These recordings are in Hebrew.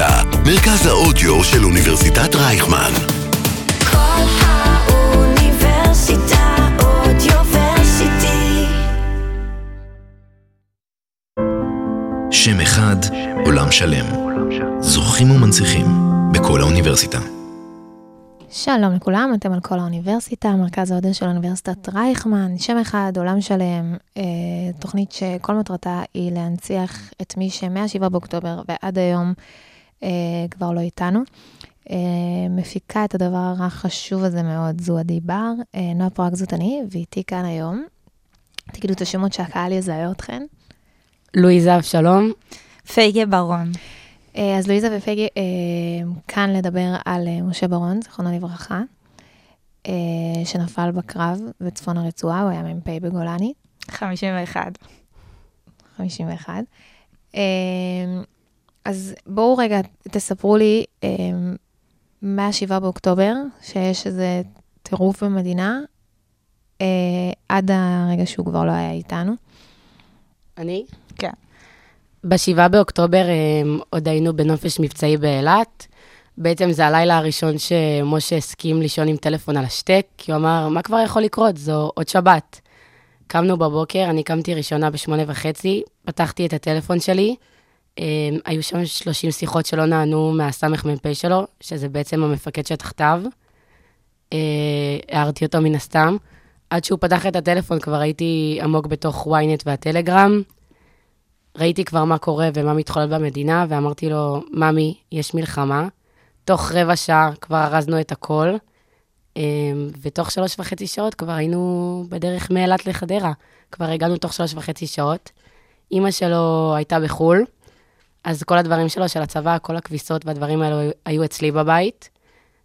האוניברסיטה, מרכז האודיו של אוניברסיטת רייכמן. כל האוניברסיטה אודיוורסיטי. שם אחד, עולם שלם. זוכים ומנציחים בכל האוניברסיטה. שלום לכולם, אתם על כל האוניברסיטה, מרכז ההודו של אוניברסיטת רייכמן, שם אחד, עולם שלם, אה, תוכנית שכל מטרתה היא להנציח את מי שמ-7 באוקטובר ועד היום כבר לא איתנו. אה, מפיקה את הדבר החשוב הזה מאוד, זו עדי בר, אה, נועה פרק זאת אני, ואיתי כאן היום. תגידו את השמות שהקהל יזהה אתכן. לואיזה אבשלום. פייגה ברון. אה, אז לואיזה ופגי אה, כאן לדבר על אה, משה ברון, זיכרונו לברכה, אה, שנפל בקרב בצפון הרצועה, הוא היה מ"פ בגולני, 51. 51. אה, אז בואו רגע תספרו לי אה, מה-7 באוקטובר, שיש איזה טירוף במדינה, אה, עד הרגע שהוא כבר לא היה איתנו. אני? כן. ב-7 באוקטובר הם, עוד היינו בנופש מבצעי באילת. בעצם זה הלילה הראשון שמשה הסכים לישון עם טלפון על השתק, כי הוא אמר, מה כבר יכול לקרות? זו עוד שבת. קמנו בבוקר, אני קמתי ראשונה בשמונה וחצי, פתחתי את הטלפון שלי, אה, היו שם 30 שיחות שלא נענו מהסמ"פ שלו, שזה בעצם המפקד שתחתיו. אה, הערתי אותו מן הסתם. עד שהוא פתח את הטלפון כבר הייתי עמוק בתוך ynet והטלגרם. ראיתי כבר מה קורה ומה מתחולל במדינה, ואמרתי לו, ממי, יש מלחמה. תוך רבע שעה כבר ארזנו את הכל, אה, ותוך שלוש וחצי שעות כבר היינו בדרך מאילת לחדרה. כבר הגענו תוך שלוש וחצי שעות. אימא שלו הייתה בחו"ל, אז כל הדברים שלו, של הצבא, כל הכביסות והדברים האלו היו אצלי בבית.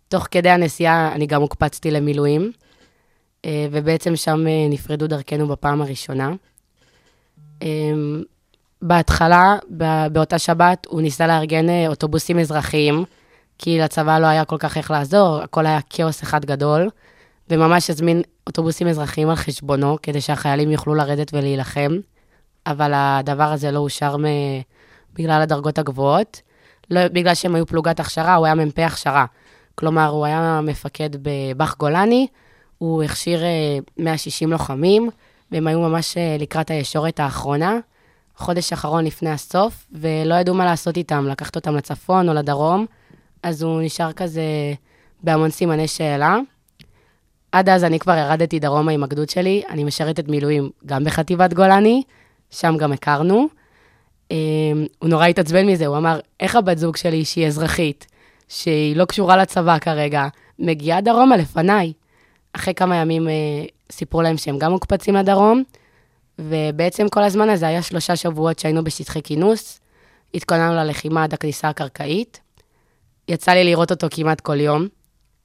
תוך כדי הנסיעה אני גם הוקפצתי למילואים, אה, ובעצם שם אה, נפרדו דרכנו בפעם הראשונה. אה, בהתחלה, באותה שבת, הוא ניסה לארגן אוטובוסים אזרחיים, כי לצבא לא היה כל כך איך לעזור, הכל היה כאוס אחד גדול, וממש הזמין אוטובוסים אזרחיים על חשבונו, כדי שהחיילים יוכלו לרדת ולהילחם, אבל הדבר הזה לא אושר מ... בגלל הדרגות הגבוהות. לא בגלל שהם היו פלוגת הכשרה, הוא היה מ"פ הכשרה. כלומר, הוא היה מפקד בבאח גולני, הוא הכשיר אה, 160 לוחמים, והם היו ממש אה, לקראת הישורת האחרונה. חודש אחרון לפני הסוף, ולא ידעו מה לעשות איתם, לקחת אותם לצפון או לדרום, אז הוא נשאר כזה בהמון סימני שאלה. עד אז אני כבר ירדתי דרומה עם הגדוד שלי, אני משרתת מילואים גם בחטיבת גולני, שם גם הכרנו. אה, הוא נורא התעצבן מזה, הוא אמר, איך הבת זוג שלי, שהיא אזרחית, שהיא לא קשורה לצבא כרגע, מגיעה דרומה לפניי? אחרי כמה ימים אה, סיפרו להם שהם גם מוקפצים לדרום, ובעצם כל הזמן הזה היה שלושה שבועות שהיינו בשטחי כינוס, התכוננו ללחימה עד הכניסה הקרקעית. יצא לי לראות אותו כמעט כל יום,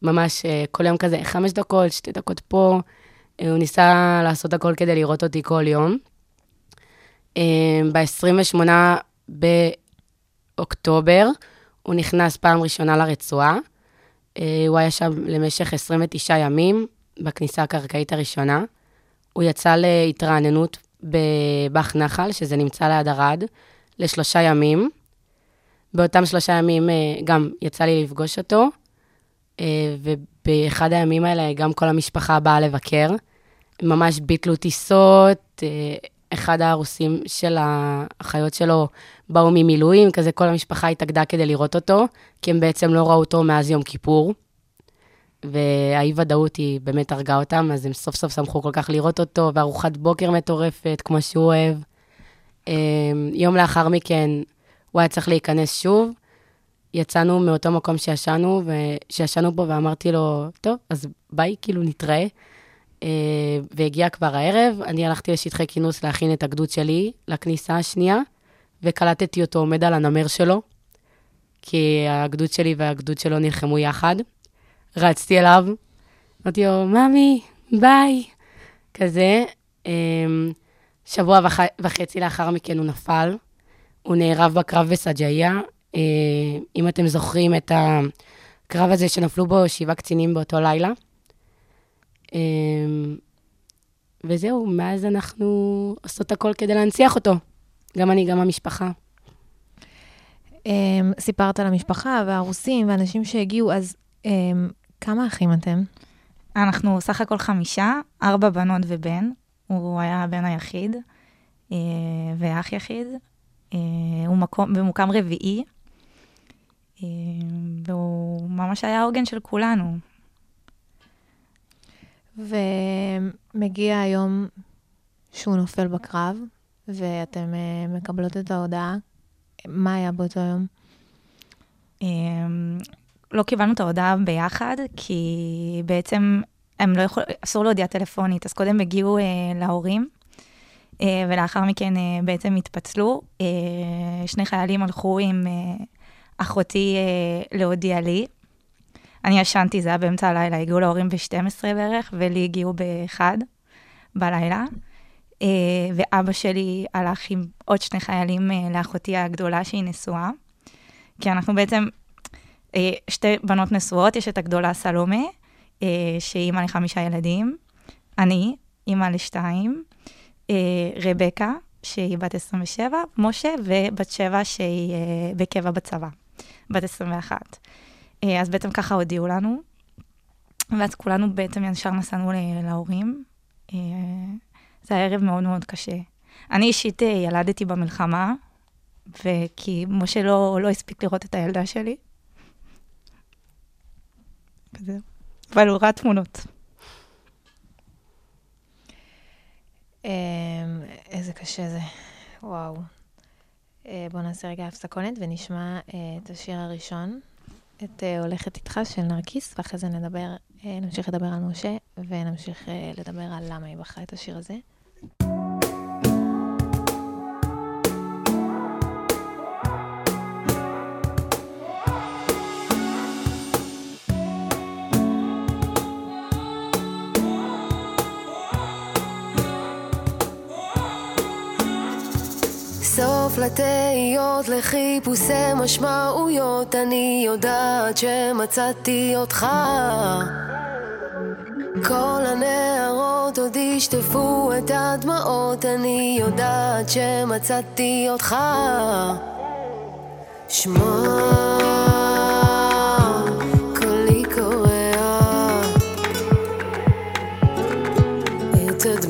ממש אה, כל יום כזה, חמש דקות, שתי דקות פה. אה, הוא ניסה לעשות הכל כדי לראות אותי כל יום. ב-28 באוקטובר הוא נכנס פעם ראשונה לרצועה. אה, הוא היה שם למשך 29 ימים, בכניסה הקרקעית הראשונה. הוא יצא להתרעננות בבאח נחל, שזה נמצא ליד ערד, לשלושה ימים. באותם שלושה ימים אה, גם יצא לי לפגוש אותו, אה, ובאחד הימים האלה גם כל המשפחה באה לבקר. ממש ביטלו טיסות, אחד הרוסים של האחיות שלו באו ממילואים, כזה כל המשפחה התאגדה כדי לראות אותו, כי הם בעצם לא ראו אותו מאז יום כיפור. והאי-ודאות היא באמת הרגה אותם, אז הם סוף סוף שמחו כל כך לראות אותו, וארוחת בוקר מטורפת, כמו שהוא אוהב. אמ, יום לאחר מכן, הוא היה צריך להיכנס שוב. יצאנו מאותו מקום שישנו, שישנו בו, ואמרתי לו, טוב, אז ביי, כאילו, נתראה. אה, והגיע כבר הערב, אני הלכתי לשטחי כינוס להכין את הגדוד שלי לכניסה השנייה, וקלטתי אותו עומד על הנמר שלו, כי הגדוד שלי והגדוד שלו נלחמו יחד. רצתי אליו, אמרתי לו, ממי, ביי, כזה. אמ, שבוע וח... וחצי לאחר מכן הוא נפל, הוא נערב בקרב בסג'איה. אה, אם אתם זוכרים את הקרב הזה שנפלו בו שבעה קצינים באותו לילה. אמ, וזהו, מאז אנחנו עושות הכל כדי להנציח אותו. גם אני, גם המשפחה. אמ, סיפרת על המשפחה והרוסים ואנשים שהגיעו, אז אמ, כמה אחים אתם? אנחנו סך הכל חמישה, ארבע בנות ובן. הוא היה הבן היחיד, אה, ואח יחיד. אה, הוא מקום, במוקם רביעי, אה, והוא ממש היה העוגן של כולנו. ומגיע היום שהוא נופל בקרב, ואתם אה, מקבלות את ההודעה. מה היה באותו יום? אמ, לא קיבלנו את ההודעה ביחד, כי בעצם הם לא יכול, אסור להודיע טלפונית, אז קודם הגיעו אה, להורים, אה, ולאחר מכן אה, בעצם התפצלו. אה, שני חיילים הלכו עם אה, אחותי אה, להודיע לי. אני ישנתי, זה היה באמצע הלילה, הגיעו להורים ב-12 בערך, ולי הגיעו ב-1 בלילה. אה, ואבא שלי הלך עם עוד שני חיילים אה, לאחותי הגדולה שהיא נשואה. כי אנחנו בעצם אה, שתי בנות נשואות, יש את הגדולה סלומה, שהיא אימא לחמישה ילדים, אני, אימא לשתיים, רבקה, שהיא בת 27, משה, ובת שבע שהיא בקבע בצבא, בת 21. אה, אז בעצם ככה הודיעו לנו, ואז כולנו בעצם ישר נסענו להורים. אה, זה היה ערב מאוד מאוד קשה. אני אישית אה, ילדתי במלחמה, וכי משה לא, לא הספיק לראות את הילדה שלי. וזהו. אבל הוא ראה תמונות. אמ, איזה קשה זה, וואו. בואו נעשה רגע הפסקונת ונשמע את השיר הראשון, את אה, הולכת איתך של נרקיס, ואחרי זה נדבר, אה, נמשיך לדבר על משה, ונמשיך אה, לדבר על למה היא בחרה את השיר הזה. סוף לתהיות, לחיפושי משמעויות, אני יודעת שמצאתי אותך. כל הנערות עוד ישטפו את הדמעות, אני יודעת שמצאתי אותך. שמע, את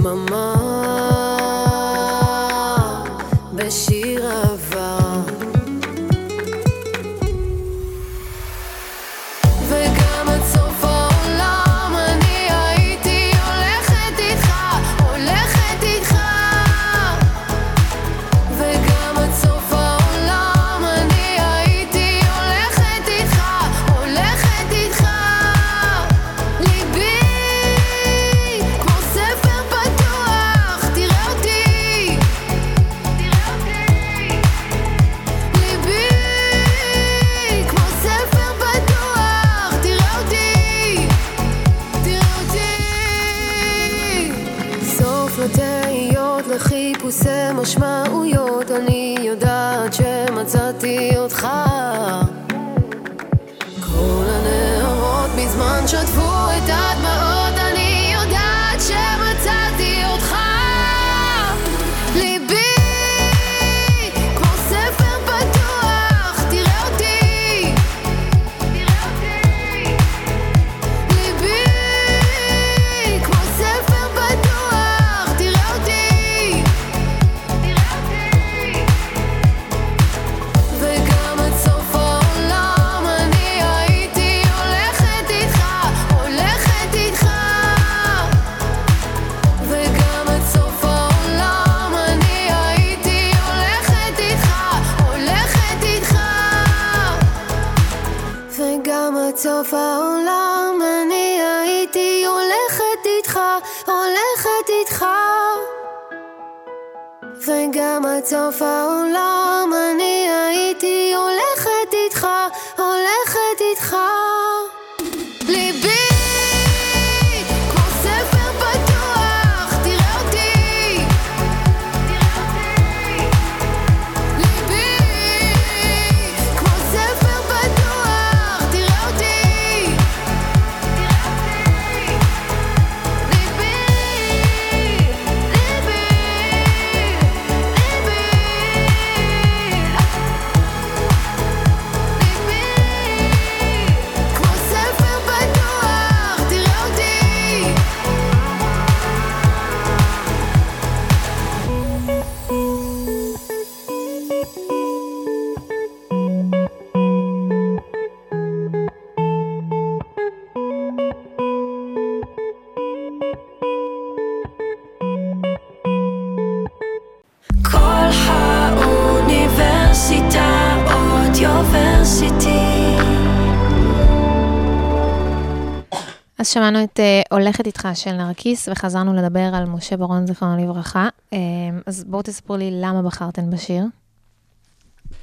אז שמענו את אה, הולכת איתך של נרקיס, וחזרנו לדבר על משה ברון, זיכרונו לברכה. אה, אז בואו תספרו לי למה בחרתן בשיר.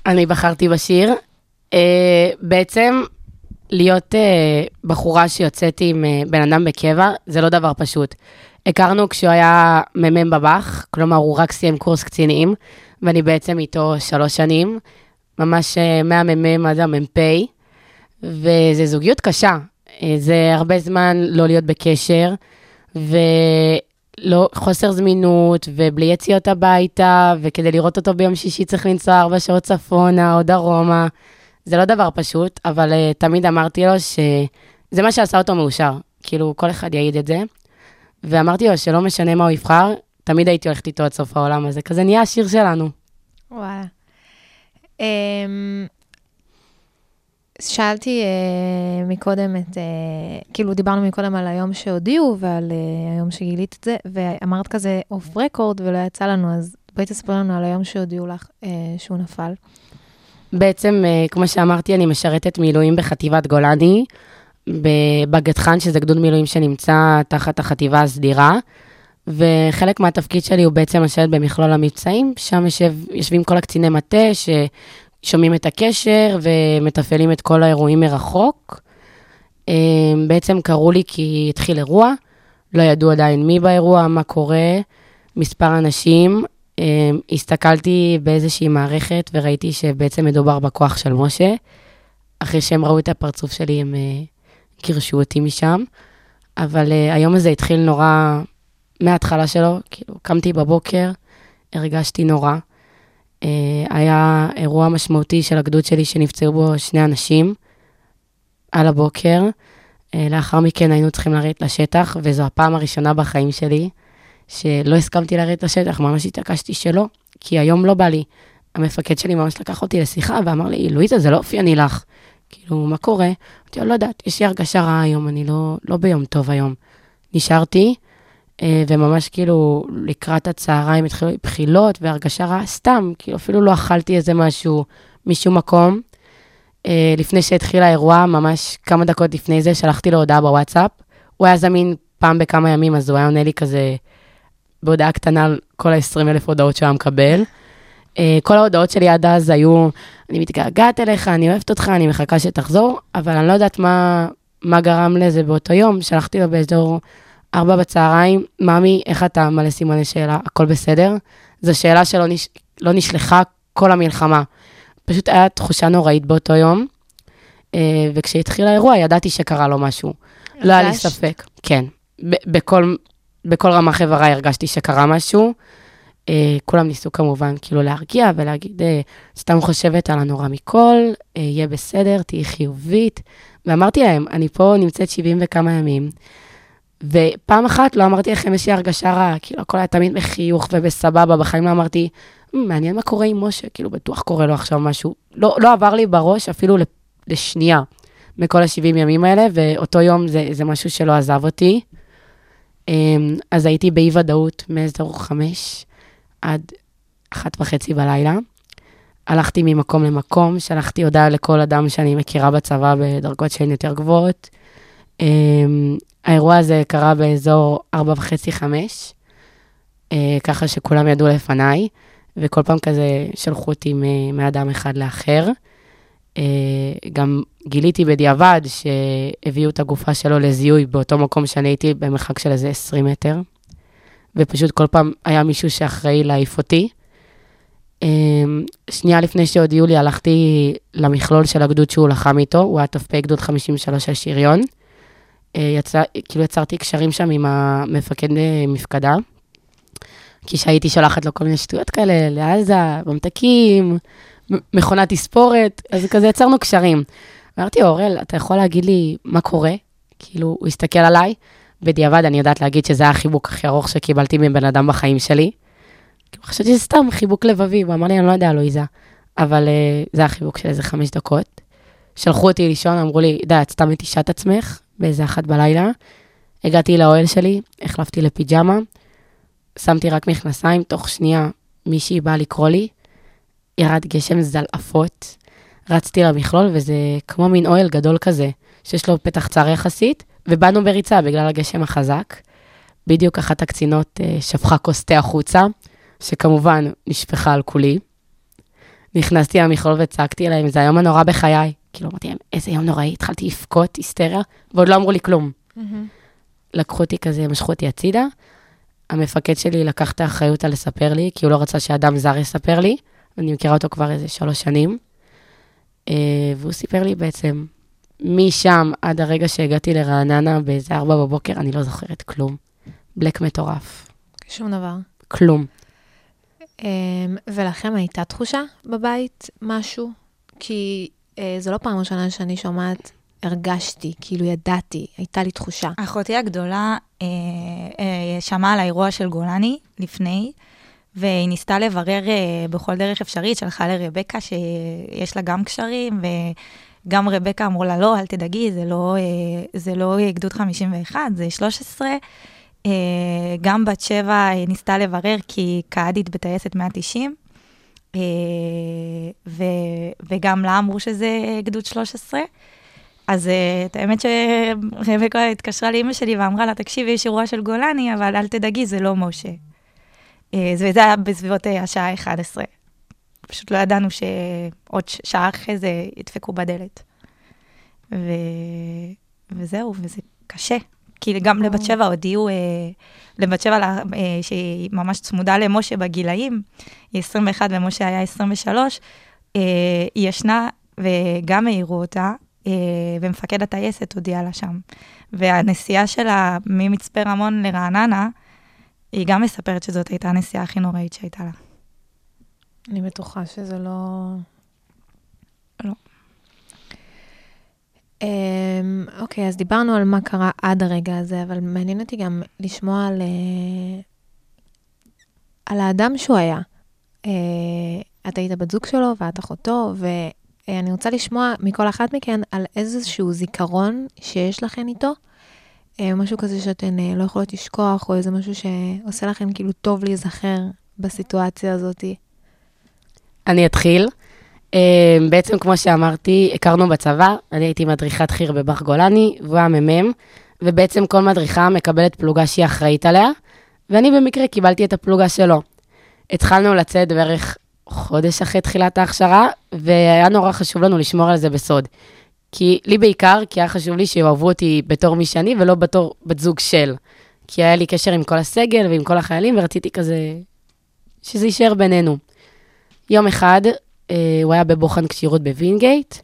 אני בחרתי בשיר. אה, בעצם להיות אה, בחורה שיוצאת עם אה, בן אדם בקבע, זה לא דבר פשוט. הכרנו כשהוא היה מ"מ בב"ח, כלומר הוא רק סיים קורס קצינים, ואני בעצם איתו שלוש שנים, ממש אה, מהמ"מ עד המ"פ, וזו זוגיות קשה. אה, זה הרבה זמן לא להיות בקשר, ולא, חוסר זמינות, ובלי יציאות הביתה, וכדי לראות אותו ביום שישי צריך לנסוע ארבע שעות צפונה או דרומה. זה לא דבר פשוט, אבל uh, תמיד אמרתי לו שזה מה שעשה אותו מאושר. כאילו, כל אחד יעיד את זה. ואמרתי לו שלא משנה מה הוא יבחר, תמיד הייתי הולכת איתו עד סוף העולם הזה. כזה נהיה השיר שלנו. וואלה. אמ, שאלתי אה, מקודם את, אה, כאילו דיברנו מקודם על היום שהודיעו ועל אה, היום שגילית את זה, ואמרת כזה אוף רקורד ולא יצא לנו, אז בואי תספר לנו על היום שהודיעו לך אה, שהוא נפל. בעצם, אה, כמו שאמרתי, אני משרתת מילואים בחטיבת גולני, בבגד חאן, שזה גדוד מילואים שנמצא תחת החטיבה הסדירה, וחלק מהתפקיד שלי הוא בעצם לשבת במכלול המבצעים, שם יושב, יושבים כל הקציני מטה ששומעים את הקשר ומתפעלים את כל האירועים מרחוק. אה, בעצם קראו לי כי התחיל אירוע, לא ידעו עדיין מי באירוע, מה קורה, מספר אנשים. אה, הסתכלתי באיזושהי מערכת וראיתי שבעצם מדובר בכוח של משה. אחרי שהם ראו את הפרצוף שלי, הם אה, גירשו אותי משם. אבל היום הזה התחיל נורא מההתחלה שלו, כאילו, קמתי בבוקר, הרגשתי נורא. Uh, היה אירוע משמעותי של הגדוד שלי שנפצעו בו שני אנשים על הבוקר. Uh, לאחר מכן היינו צריכים לרדת לשטח, וזו הפעם הראשונה בחיים שלי שלא הסכמתי לרדת לשטח, ממש התעקשתי שלא, כי היום לא בא לי. המפקד שלי ממש לקח אותי לשיחה ואמר לי, לואיזה, זה לא אופייני לך. כאילו, מה קורה? אמרתי לו, לא יודעת, יש לי הרגשה רעה היום, אני לא, לא ביום טוב היום. נשארתי, אה, וממש כאילו, לקראת הצהריים התחילו לי בחילות והרגשה רעה סתם, כאילו, אפילו לא אכלתי איזה משהו משום מקום. אה, לפני שהתחיל האירוע, ממש כמה דקות לפני זה, שלחתי לו הודעה בוואטסאפ. הוא היה זמין פעם בכמה ימים, אז הוא היה עונה לי כזה בהודעה קטנה על כל ה-20 אלף הודעות שהוא היה מקבל. Uh, כל ההודעות שלי עד אז היו, אני מתגעגעת אליך, אני אוהבת אותך, אני מחכה שתחזור, אבל אני לא יודעת מה, מה גרם לזה באותו יום. שלחתי לו באזור 4 בצהריים, ממי, איך אתה? מלא סימני שאלה, הכל בסדר? זו שאלה שלא נש... לא נשלחה כל המלחמה. פשוט היה תחושה נוראית באותו יום, uh, וכשהתחיל האירוע ידעתי שקרה לו משהו. לא היה לי? ספק. כן, ב- בכל, בכל רמ"ח איבריי הרגשתי שקרה משהו. Uh, כולם ניסו כמובן כאילו להרגיע ולהגיד, uh, סתם חושבת על הנורא מכל, uh, יהיה בסדר, תהיי חיובית. ואמרתי להם, אני פה נמצאת 70 וכמה ימים, ופעם אחת לא אמרתי לכם, לי הרגשה רעה, כאילו הכל היה תמיד בחיוך ובסבבה, בחיים לא אמרתי, "מ, מעניין מה קורה עם משה, כאילו בטוח קורה לו עכשיו משהו. לא, לא עבר לי בראש אפילו לשנייה מכל ה-70 ימים האלה, ואותו יום זה, זה משהו שלא עזב אותי. אמ, אז הייתי באי ודאות מאזור חמש עד אחת וחצי בלילה. הלכתי ממקום למקום, שלחתי הודעה לכל אדם שאני מכירה בצבא בדרגות שהן יותר גבוהות. האירוע הזה קרה באזור ארבע וחצי, חמש, אה, ככה שכולם ידעו לפניי, וכל פעם כזה שלחו אותי מאדם אחד לאחר. אה, גם גיליתי בדיעבד שהביאו את הגופה שלו לזיהוי באותו מקום שאני הייתי במרחק של איזה 20 מטר, ופשוט כל פעם היה מישהו שאחראי להעיף אותי. אה, שנייה לפני שהודיעו לי, הלכתי למכלול של הגדוד שהוא לחם איתו, הוא היה ת"פ גדוד 53 השריון. אה, יצא, כאילו יצרתי קשרים שם עם המפקד אה, מפקדה, כי שהייתי שולחת לו כל מיני שטויות כאלה, לעזה, ממתקים, מכונת תספורת, אז כזה יצרנו קשרים. אמרתי, אורל, אתה יכול להגיד לי מה קורה? כאילו, הוא הסתכל עליי, בדיעבד אני יודעת להגיד שזה היה החיבוק הכי ארוך שקיבלתי מבן אדם בחיים שלי. חשבתי שזה סתם חיבוק לבבי, הוא אמר לי, אני לא יודע, לואיזה, אבל uh, זה היה חיבוק של איזה חמש דקות. שלחו אותי לישון, אמרו לי, די, את סתם מתישה את עצמך, באיזה אחת בלילה. הגעתי לאוהל שלי, החלפתי לפיג'מה, שמתי רק מכנסיים, תוך שנייה מישהי באה לקרוא לי, ירד גשם זלעפות, רצתי למכלול, וזה כמו מין אוהל גדול כזה, שיש לו פתח צר יחסית, ובאנו בריצה בגלל הגשם החזק. בדיוק אחת הקצינות אה, שפכה כוס תה החוצה, שכמובן נשפכה על כולי. נכנסתי למכלול וצעקתי עליהם, זה היום הנורא בחיי. כאילו, אמרתי להם, איזה יום נוראי, התחלתי לבכות, היסטריה, ועוד לא אמרו לי כלום. לקחו אותי כזה, משכו אותי הצידה. המפקד שלי לקח את האחריות על לספר לי, כי הוא לא רצה שאדם זר יספר לי. אני מכירה אותו כבר איזה שלוש שנים. אה, והוא סיפר לי בעצם, משם עד הרגע שהגעתי לרעננה באיזה ארבע בבוקר, אני לא זוכרת כלום. בלק מטורף. שום דבר. כלום. אמ, ולכם הייתה תחושה בבית, משהו? כי זו לא פעם ראשונה שאני שומעת, הרגשתי, כאילו ידעתי, הייתה לי תחושה. אחותי הגדולה אה, אה, שמעה על האירוע של גולני לפני, והיא ניסתה לברר אה, בכל דרך אפשרית, שלחה לרבקה שיש לה גם קשרים, וגם רבקה אמרו לה, לא, אל תדאגי, זה לא, אה, זה לא גדוד 51, זה 13. אה, גם בת שבע אה, ניסתה לברר, כי היא קהדית בטייסת 190, אה, ו, וגם לה אמרו שזה גדוד 13. אז אה, את האמת שרבקה התקשרה לאימא שלי ואמרה לה, תקשיבי, יש אירוע של גולני, אבל אל תדאגי, זה לא משה. אה, זה היה בסביבות אה, השעה 11. פשוט לא ידענו שעוד שעה אחרי זה ידפקו בדלת. ו... וזהו, וזה קשה. כי גם לבת שבע הודיעו, אה, לבת שבע אה, שהיא ממש צמודה למשה בגילאים, היא 21 ומשה היה 23, אה, היא ישנה וגם העירו אותה, ומפקד הטייסת הודיע לה שם. והנסיעה שלה ממצפה רמון לרעננה, היא גם מספרת שזאת הייתה הנסיעה הכי נוראית שהייתה לה. אני בטוחה שזה. לא. אוקיי, אז דיברנו על מה קרה עד הרגע הזה, אבל מעניין אותי גם לשמוע על, אה, על האדם שהוא היה. אה, את היית בת זוג שלו ואת אחותו, ואני רוצה לשמוע מכל אחת מכן על איזשהו זיכרון שיש לכן איתו, אה, משהו כזה שאתן לא יכולות לשכוח, או איזה משהו שעושה לכן כאילו טוב להיזכר בסיטואציה הזאת. אני אתחיל. אה, בעצם, כמו שאמרתי, הכרנו בצבא, אני הייתי מדריכת חי"ר בבר גולני, והוא היה מ"מ, ובעצם כל מדריכה מקבלת פלוגה שהיא אחראית עליה, ואני במקרה קיבלתי את הפלוגה שלו. התחלנו לצאת בערך חודש אחרי תחילת ההכשרה, והיה נורא חשוב לנו לשמור על זה בסוד. כי לי בעיקר, כי היה חשוב לי שיאהבו אותי בתור מי שאני, ולא בתור בת זוג של. כי היה לי קשר עם כל הסגל ועם כל החיילים, ורציתי כזה שזה יישאר בינינו. יום אחד, הוא היה בבוחן כשירות בווינגייט,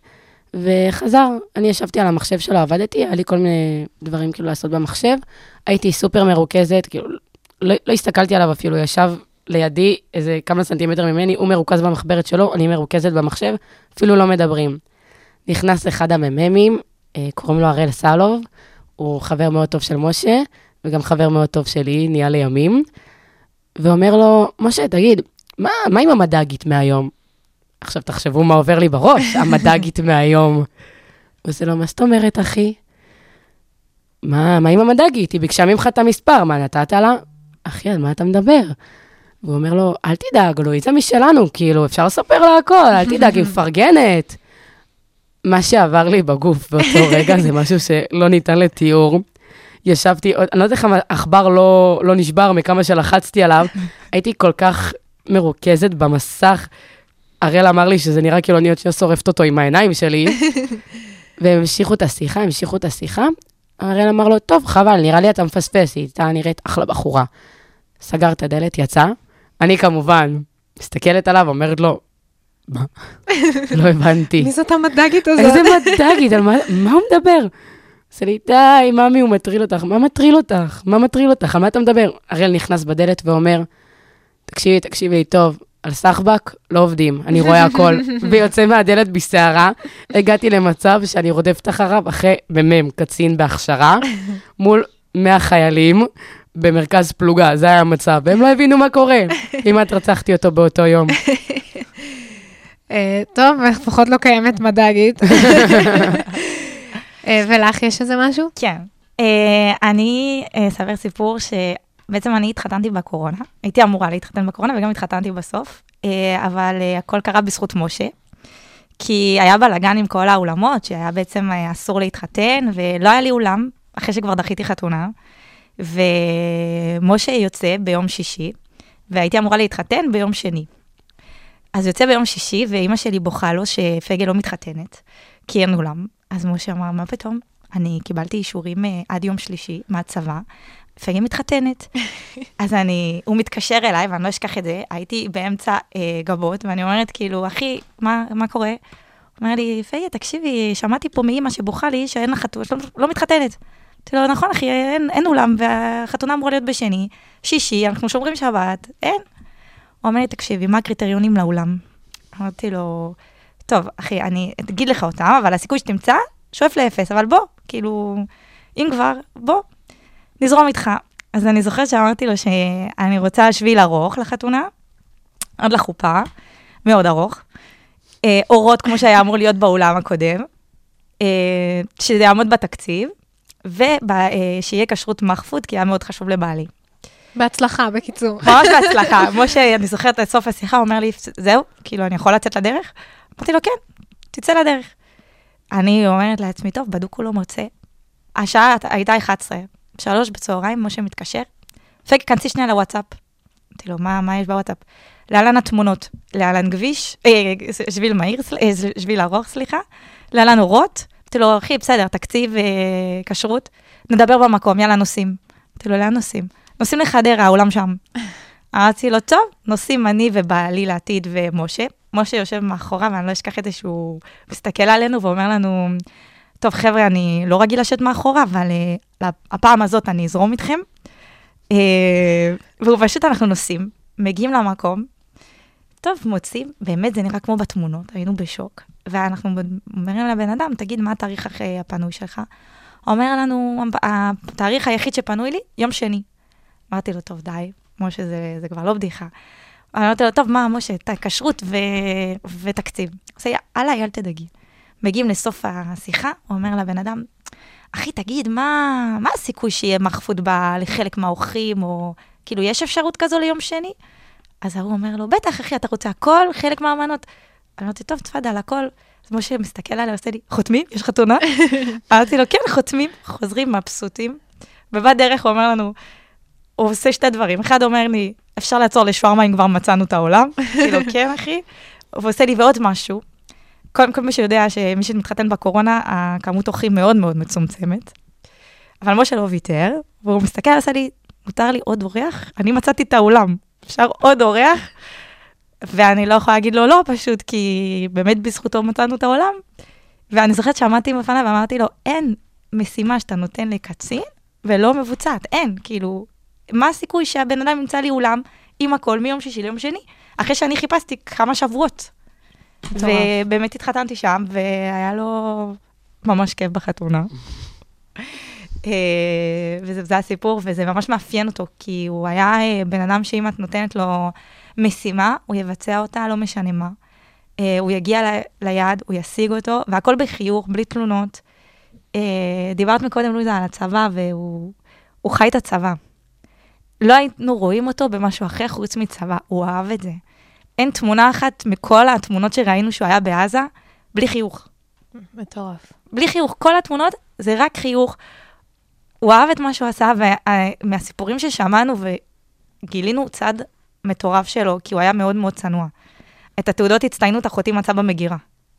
וחזר, אני ישבתי על המחשב שלו, עבדתי, היה לי כל מיני דברים כאילו לעשות במחשב. הייתי סופר מרוכזת, כאילו, לא, לא הסתכלתי עליו אפילו, ישב לידי איזה כמה סנטימטר ממני, הוא מרוכז במחברת שלו, אני מרוכזת במחשב, אפילו לא מדברים. נכנס אחד הממ"מים, אה, קוראים לו הראל סלוב, הוא חבר מאוד טוב של משה, וגם חבר מאוד טוב שלי, נהיה לימים, ואומר לו, משה, תגיד, מה, מה עם המד"גית מהיום? עכשיו, תחשבו מה עובר לי בראש, המד"גית מהיום. עושה לו, מה זאת אומרת, אחי? מה, מה עם המד"גית? היא ביקשה ממך את המספר, מה, נתת לה? אחי, על מה אתה מדבר? והוא אומר לו, אל תדאג, לואיזה משלנו, כאילו, אפשר לספר לה הכל, אל תדאג, היא מפרגנת. מה שעבר לי בגוף באותו רגע זה משהו שלא ניתן לתיאור. ישבתי, אני לא יודעת איך העכבר לא, לא נשבר מכמה שלחצתי עליו, הייתי כל כך מרוכזת במסך. הראל אמר לי שזה נראה כאילו אני עוד שנייה שורפת אותו עם העיניים שלי, והם המשיכו את השיחה, המשיכו את השיחה. הראל אמר לו, טוב, חבל, נראה לי אתה מפספס, היא הייתה נראית אחלה בחורה. סגר את הדלת, יצא. אני כמובן מסתכלת עליו, אומרת לו, מה? לא הבנתי. מי זאת המד"גית הזאת? איזה מד"גית, על מה, מה הוא מדבר? עושה לי, די, ממי, הוא מטריל אותך. מה מטריל אותך? מה מטריל אותך? על מה אתה מדבר? אריאל נכנס בדלת ואומר, תקשיבי, תקשיבי טוב, על סחבק לא עובדים, אני רואה הכל. ויוצא מהדלת בסערה. הגעתי למצב שאני רודפת אחריו אחרי מ"מ, קצין בהכשרה, מול 100 חיילים במרכז פלוגה, זה היה המצב. והם לא הבינו מה קורה. כמעט רצחתי אותו באותו יום. אה, טוב, לפחות לא קיימת מד"גית. אה, ולך יש איזה משהו? כן. אה, אני אספר סיפור שבעצם אני התחתנתי בקורונה. הייתי אמורה להתחתן בקורונה וגם התחתנתי בסוף, אה, אבל אה, הכל קרה בזכות משה. כי היה בלאגן עם כל האולמות, שהיה בעצם אה, אסור להתחתן, ולא היה לי אולם, אחרי שכבר דחיתי חתונה, ומשה יוצא ביום שישי, והייתי אמורה להתחתן ביום שני. אז יוצא ביום שישי, ואימא שלי בוכה לו שפגל לא מתחתנת, כי אין אולם. אז משה אמר, מה פתאום? אני קיבלתי אישורים עד יום שלישי מהצבא, פגל מתחתנת. אז אני, הוא מתקשר אליי, ואני לא אשכח את זה, הייתי באמצע אה, גבות, ואני אומרת, כאילו, אחי, מה, מה קורה? הוא אומר לי, פגל, תקשיבי, שמעתי פה מאימא שבוכה לי שאין לה חתונה, לא, לא מתחתנת. אמרתי לו, נכון, אחי, אין, אין אולם, והחתונה אמורה להיות בשני, שישי, אנחנו שומרים שבת, אין. הוא אומר לי, תקשיבי, מה הקריטריונים לאולם? אמרתי לו, טוב, אחי, אני אגיד לך אותם, אבל הסיכוי שתמצא, שואף לאפס, אבל בוא, כאילו, אם כבר, בוא, נזרום איתך. אז אני זוכרת שאמרתי לו שאני רוצה שביל ארוך לחתונה, עד לחופה, מאוד ארוך. אה, אורות, כמו שהיה אמור להיות באולם הקודם, אה, שזה יעמוד בתקציב, ושיהיה כשרות מחפוד, כי היה מאוד חשוב לבעלי. בהצלחה, בקיצור. ממש בהצלחה. משה, אני זוכרת את סוף השיחה, אומר לי, זהו, כאילו, אני יכול לצאת לדרך? אמרתי לו, כן, תצא לדרך. אני אומרת לעצמי, טוב, בדוק הוא לא מוצא. השעה הייתה 11, שלוש בצהריים, משה מתקשר, פק, כנסי שנייה לוואטסאפ. אמרתי לו, מה, מה יש בוואטסאפ? להלן התמונות, להלן כביש, אה, שביל מהיר, אה, שביל ארוך, סליחה, להלן אורות. אמרתי לו, אחי, בסדר, תקציב, אה, כשרות, נדבר במקום, יאללה, נוסעים. אמרתי לו, לאן נוסעים? נוסעים לחדרה, האולם שם. אמרתי לו, טוב, נוסעים אני ובעלי לעתיד ומשה. משה יושב מאחורה, ואני לא אשכח את זה שהוא מסתכל עלינו ואומר לנו, טוב, חבר'ה, אני לא רגיל לשבת מאחורה, אבל uh, הפעם הזאת אני אזרום איתכם. Uh, והוא פשוט, אנחנו נוסעים, מגיעים למקום, טוב, מוצאים, באמת זה נראה כמו בתמונות, היינו בשוק, ואנחנו אומרים לבן אדם, תגיד, מה התאריך אחרי הפנוי שלך? אומר לנו, התאריך היחיד שפנוי לי, יום שני. אמרתי לו, טוב, די, משה, זה, זה כבר לא בדיחה. אמרתי לו, טוב, מה, משה, כשרות ו... ותקציב. עושה, יאללה, אל תדאגי. מגיעים לסוף השיחה, הוא אומר לבן אדם, אחי, תגיד, מה, מה הסיכוי שיהיה מחפוד ב- לחלק מהאורחים, או כאילו, יש אפשרות כזו ליום שני? אז ההוא אומר לו, בטח, אחי, אתה רוצה הכל, חלק מהמנות. אמרתי, טוב, תפאדל, הכל. אז משה מסתכל עליי, עושה לי, חותמים? יש חתונה? אמרתי לו, כן, חותמים, חוזרים מבסוטים. ובדרך הוא אומר לנו, הוא עושה שתי דברים. אחד אומר לי, אפשר לעצור לשווארמה אם כבר מצאנו את העולם? כאילו, כן, אחי. הוא עושה לי ועוד משהו. קודם כל, מי שיודע שמי שמתחתן בקורונה, הכמות אורחים מאוד מאוד מצומצמת. אבל משה לא ויתר, והוא מסתכל, עושה לי, מותר לי עוד אורח? אני מצאתי את האולם, אפשר עוד אורח? ואני לא יכולה להגיד לו לא, פשוט כי באמת בזכותו מצאנו את העולם. ואני זוכרת שעמדתי בפניו ואמרתי לו, אין משימה שאתה נותן לקצין ולא מבוצעת, אין, כאילו, מה הסיכוי שהבן אדם ימצא לי אולם עם הכל מיום שישי ליום שני, אחרי שאני חיפשתי כמה שבועות. ובאמת התחתנתי שם, והיה לו ממש כיף בחתונה. אה, וזה זה הסיפור, וזה ממש מאפיין אותו, כי הוא היה אה, בן אדם שאם את נותנת לו משימה, הוא יבצע אותה, לא משנה מה. אה, הוא יגיע ליעד, הוא ישיג אותו, והכל בחיוך, בלי תלונות. דיברת מקודם, לואיזה, על הצבא, והוא הוא חי את הצבא. לא היינו רואים אותו במשהו אחר חוץ מצבא, הוא אהב את זה. אין תמונה אחת מכל התמונות שראינו שהוא היה בעזה, בלי חיוך. מטורף. בלי חיוך. כל התמונות זה רק חיוך. הוא אהב את מה שהוא עשה, ומהסיפורים ששמענו וגילינו צד מטורף שלו, כי הוא היה מאוד מאוד צנוע. את התעודות הצטיינות אחותי מצאה במגירה.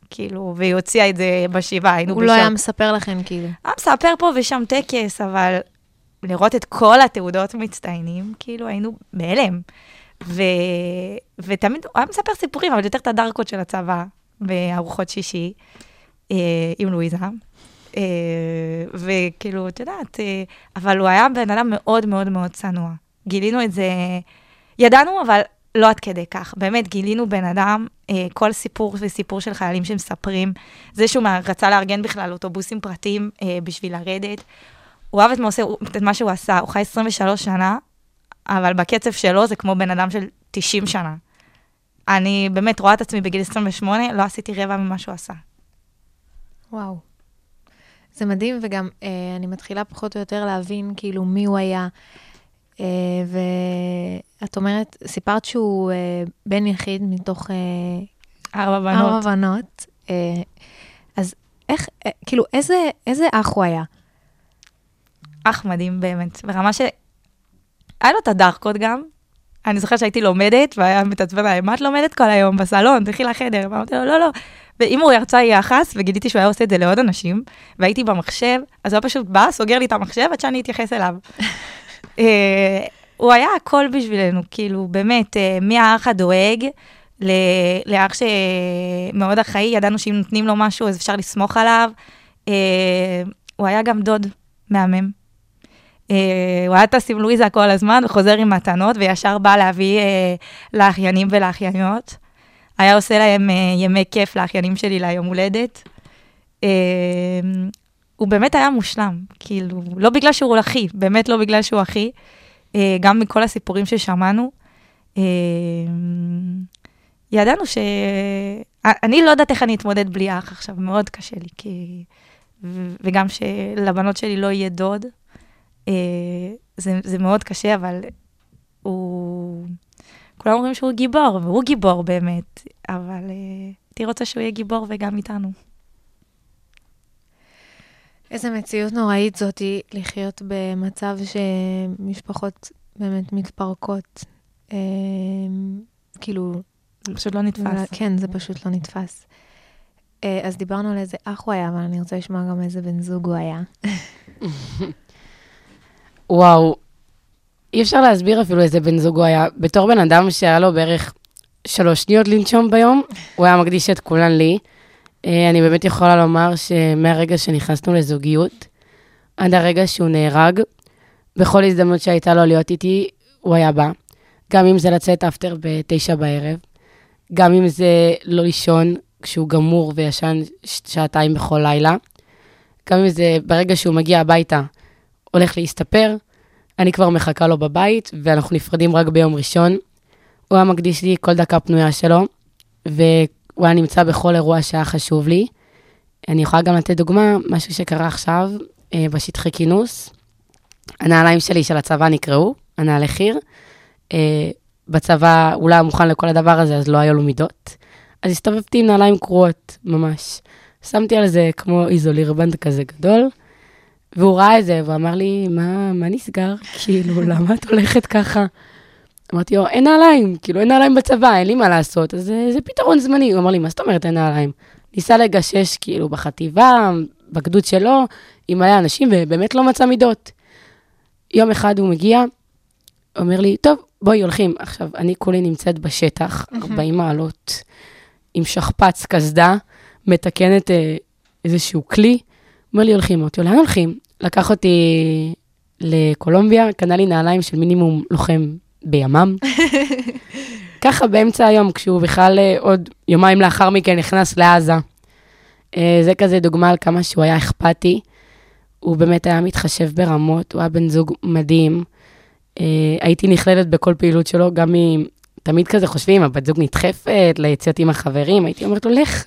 כאילו, והיא הוציאה את זה בשבעה, היינו הוא בשוק. לא היה מספר לכם, כאילו. היה מספר פה ושם טקס, אבל לראות את כל התעודות מצטיינים, כאילו היינו בהלם. ו... ותמיד, הוא היה מספר סיפורים, אבל יותר את הדרקות של הצבא, בארוחות שישי, אה, עם לואיזה. אה, וכאילו, את יודעת, אה, אבל הוא היה בן אדם מאוד מאוד מאוד צנוע. גילינו את זה, ידענו, אבל לא עד כדי כך. באמת, גילינו בן אדם, אה, כל סיפור וסיפור של חיילים שמספרים, זה שהוא רצה לארגן בכלל אוטובוסים פרטיים אה, בשביל לרדת. הוא אהב את מה, את מה שהוא עשה, הוא חי 23 שנה, אבל בקצב שלו זה כמו בן אדם של 90 שנה. אני באמת רואה את עצמי בגיל 28, לא עשיתי רבע ממה שהוא עשה. וואו. זה מדהים, וגם אה, אני מתחילה פחות או יותר להבין כאילו מי הוא היה. אה, ואת אומרת, סיפרת שהוא אה, בן יחיד מתוך אה, ארבע ארבע בנות. בנות. אה, אז איך, אה, כאילו, איזה, איזה אח הוא היה? אח מדהים באמת, ברמה ש... היה לו את הדארקות גם. אני זוכרת שהייתי לומדת, והיה מתעצבן עליי, מה את לומדת כל היום בסלון? תלכי לחדר. ואמרתי לו, לא, לא. ואם הוא ירצה יחס, וגיליתי שהוא היה עושה את זה לעוד אנשים, והייתי במחשב, אז הוא פשוט בא, סוגר לי את המחשב עד שאני אתייחס אליו. אה, הוא היה הכל בשבילנו, כאילו, באמת, אה, מהאח הדואג, לאח שמאוד אחראי, ידענו שאם נותנים לו משהו אז אפשר לסמוך עליו. אה, הוא היה גם דוד מהמם. אה, הוא היה טס עם לואיזה כל הזמן וחוזר עם מתנות, וישר בא להביא אה, לאחיינים ולאחייניות. היה עושה להם אה, ימי כיף לאחיינים שלי ליום הולדת. אה, הוא באמת היה מושלם, כאילו, לא בגלל שהוא אחי, באמת לא בגלל שהוא אחי, אה, גם מכל הסיפורים ששמענו. אה, ידענו ש... אני לא יודעת איך אני אתמודד בלי אח עכשיו, מאוד קשה לי, כי... וגם שלבנות שלי לא יהיה דוד. אה, זה, זה מאוד קשה, אבל הוא... כולם אומרים שהוא גיבור, והוא גיבור באמת, אבל אה, הייתי רוצה שהוא יהיה גיבור וגם איתנו. איזה מציאות נוראית זאתי לחיות במצב שמשפחות באמת מתפרקות. אה, כאילו, פשוט לא נתפס. כן, זה פשוט לא נתפס. אה, אז דיברנו על איזה אח הוא היה, אבל אני רוצה לשמוע גם איזה בן זוג הוא היה. וואו, אי אפשר להסביר אפילו איזה בן זוג הוא היה. בתור בן אדם שהיה לו בערך שלוש שניות לנשום ביום, הוא היה מקדיש את כולן לי. אה, אני באמת יכולה לומר שמהרגע שנכנסנו לזוגיות, עד הרגע שהוא נהרג, בכל הזדמנות שהייתה לו להיות איתי, הוא היה בא. גם אם זה לצאת אפטר בתשע בערב, גם אם זה לא לישון כשהוא גמור וישן שעתיים בכל לילה, גם אם זה ברגע שהוא מגיע הביתה, הולך להסתפר, אני כבר מחכה לו בבית, ואנחנו נפרדים רק ביום ראשון. הוא היה מקדיש לי כל דקה פנויה שלו, והוא היה נמצא בכל אירוע שהיה חשוב לי. אני יכולה גם לתת דוגמה, משהו שקרה עכשיו אה, בשטחי כינוס. הנעליים שלי של הצבא נקרעו, הנעלי חי"ר. אה, בצבא הוא לא היה מוכן לכל הדבר הזה, אז לא היו לו מידות. אז הסתובבתי עם נעליים קרועות, ממש. שמתי על זה כמו איזולירבנד כזה גדול, והוא ראה את זה, והוא אמר לי, מה, מה נסגר? כאילו, למה את הולכת ככה? אמרתי לו, אין נעליים, כאילו, אין נעליים בצבא, אין לי מה לעשות, אז זה, זה פתרון זמני. הוא אמר לי, מה זאת אומרת אין נעליים? ניסה לגשש, כאילו, בחטיבה, בגדוד שלו, עם מלא אנשים, ובאמת לא מצא מידות. יום אחד הוא מגיע, אומר לי, טוב, בואי, הולכים. עכשיו, אני כולי נמצאת בשטח, 40 מעלות, עם שכפ"ץ, קסדה, מתקנת אה, איזשהו כלי. אומר לי, הולכים. אמרתי לו, לאן הולכים? לקח אותי לקולומביה, קנה לי נעליים של מינימום לוחם בימ"מ. ככה באמצע היום, כשהוא בכלל אה, עוד יומיים לאחר מכן נכנס לעזה. אה, זה כזה דוגמה על כמה שהוא היה אכפתי. הוא באמת היה מתחשב ברמות, הוא היה בן זוג מדהים. אה, הייתי נכללת בכל פעילות שלו, גם אם תמיד כזה חושבים, הבת זוג נדחפת ליציאות עם החברים, הייתי אומרת לו, לך,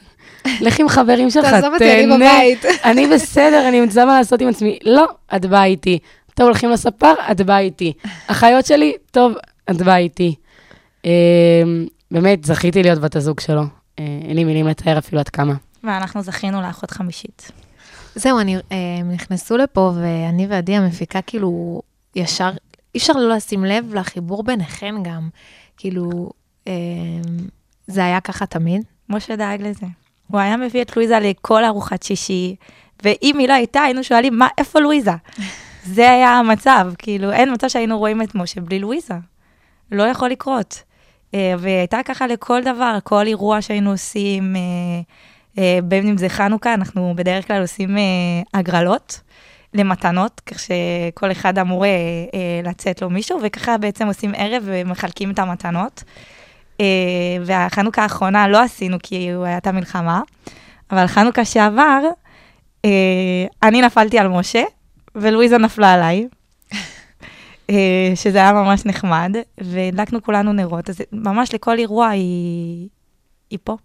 לך עם חברים שלך, תעזוב אותי, אני תהנה." בבית. אני בסדר, אני אמצא מה לעשות עם עצמי. לא, את באה איתי. אתם הולכים לספר, את באה איתי. אחיות שלי, טוב, את באה איתי. אה, באמת, זכיתי להיות בת הזוג שלו. אה, אין לי מילים לתאר אפילו עד כמה. ואנחנו זכינו לאחות חמישית. זהו, אני, אה, הם נכנסו לפה, ואני ועדי המפיקה, כאילו, ישר, אי אפשר לא לשים לב לחיבור ביניכן גם. כאילו, אה, זה היה ככה תמיד. משה דאג לזה. הוא היה מביא את לואיזה לכל ארוחת שישי, ואם היא לא הייתה, היינו שואלים, מה, איפה לואיזה? זה היה המצב, כאילו, אין מצב שהיינו רואים את משה בלי לואיזה. לא יכול לקרות. אה, והייתה ככה לכל דבר, כל אירוע שהיינו עושים, אה, אה, בין אם זה חנוכה, אנחנו בדרך כלל עושים הגרלות למתנות, כך שכל אחד אמור לצאת לו מישהו, וככה בעצם עושים ערב ומחלקים את המתנות. אה, והחנוכה האחרונה לא עשינו כי הוא הייתה מלחמה, אבל חנוכה שעבר, אה, אני נפלתי על משה, ולואיזה נפלה עליי, אה, שזה היה ממש נחמד, והדלקנו כולנו נרות, אז ממש לכל אירוע היא, היא פה.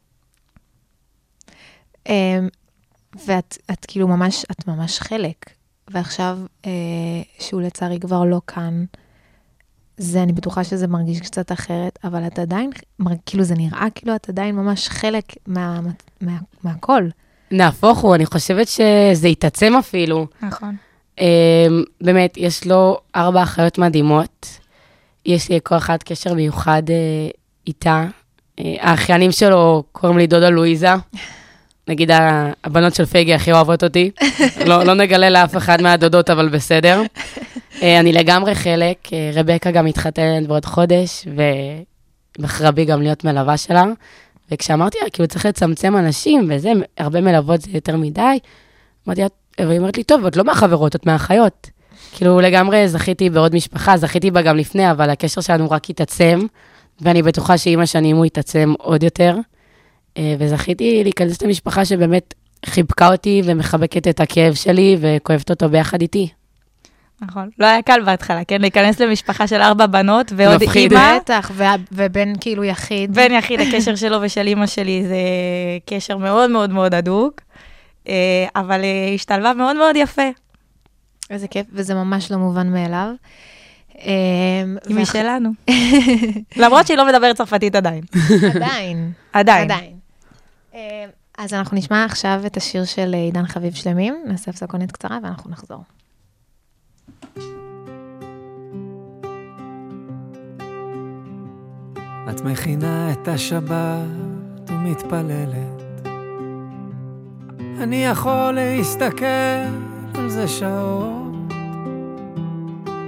אה, ואת את כאילו ממש, את ממש חלק. ועכשיו, שהוא לצערי כבר לא כאן, זה, אני בטוחה שזה מרגיש קצת אחרת, אבל את עדיין, כאילו זה נראה כאילו את עדיין ממש חלק מה, מה, מהכל. נהפוך הוא, אני חושבת שזה יתעצם אפילו. נכון. אמ, באמת, יש לו ארבע אחיות מדהימות. יש לי כל אחת קשר מיוחד אה, איתה. אה, האחיינים שלו קוראים לי דודה לואיזה. נגיד הבנות של פייגי הכי אוהבות אותי. לא, לא נגלה לאף אחד מהדודות, אבל בסדר. אה, אני לגמרי חלק. אה, רבקה גם מתחתנת בעוד חודש, ובחרה בי גם להיות מלווה שלה. וכשאמרתי לה, כאילו צריך לצמצם אנשים וזה, הרבה מלוות זה יותר מדי, אמרתי לה, והיא אומרת לי, טוב, את לא מהחברות, את מהאחיות. כאילו, לגמרי זכיתי בעוד משפחה, זכיתי בה גם לפני, אבל הקשר שלנו רק התעצם, ואני בטוחה שעם השנים הוא יתעצם עוד יותר. אה, וזכיתי להיכנס למשפחה שבאמת חיבקה אותי ומחבקת את הכאב שלי וכואבת אותו ביחד איתי. נכון. לא היה קל בהתחלה, כן? להיכנס למשפחה של ארבע בנות ועוד מפחיד. אימא. בטח, וה- ובן כאילו יחיד. בן יחיד, הקשר שלו ושל אימא שלי זה קשר מאוד מאוד מאוד הדוק, אה, אבל אה, השתלבה מאוד מאוד יפה. איזה כיף, וזה ממש לא מובן מאליו. אמ, היא משלנו. למרות שהיא לא מדברת צרפתית עדיין. עדיין. עדיין. עדיין. אז אנחנו נשמע עכשיו את השיר של עידן חביב שלמים, נעשה הפסקונת קצרה ואנחנו נחזור. את מכינה את השבת ומתפללת. אני יכול להסתכל על זה שעות,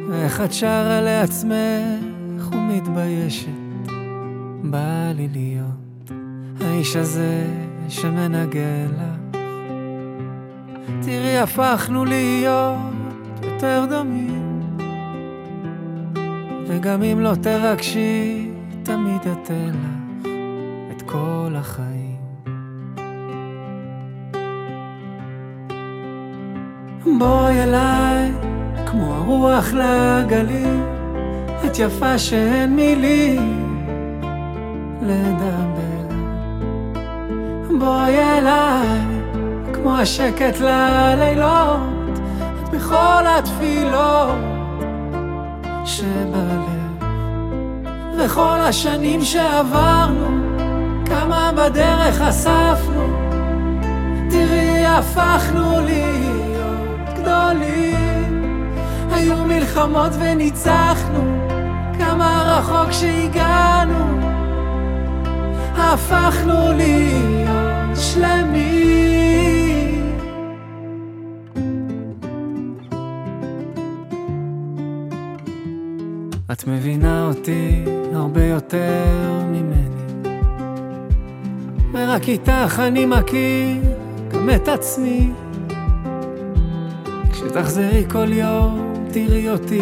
ואיך את שרה לעצמך ומתביישת. בא לי להיות האיש הזה שמנגן לך. תראי, הפכנו להיות יותר דומים. וגם אם לא תרגשי, תמיד אתן לך את כל החיים. בואי אליי, כמו הרוח לגלים, את יפה שאין מילים לדבר. בואי אליי, כמו השקט ללילות, בכל התפילות שבלב. וכל השנים שעברנו, כמה בדרך אספנו, תראי, הפכנו להיות גדולים. היו מלחמות וניצחנו, כמה רחוק שהגענו, הפכנו להיות שלמים. את מבינה אותי הרבה יותר ממני. ורק איתך אני מכיר גם את עצמי. כשתחזרי כל יום תראי אותי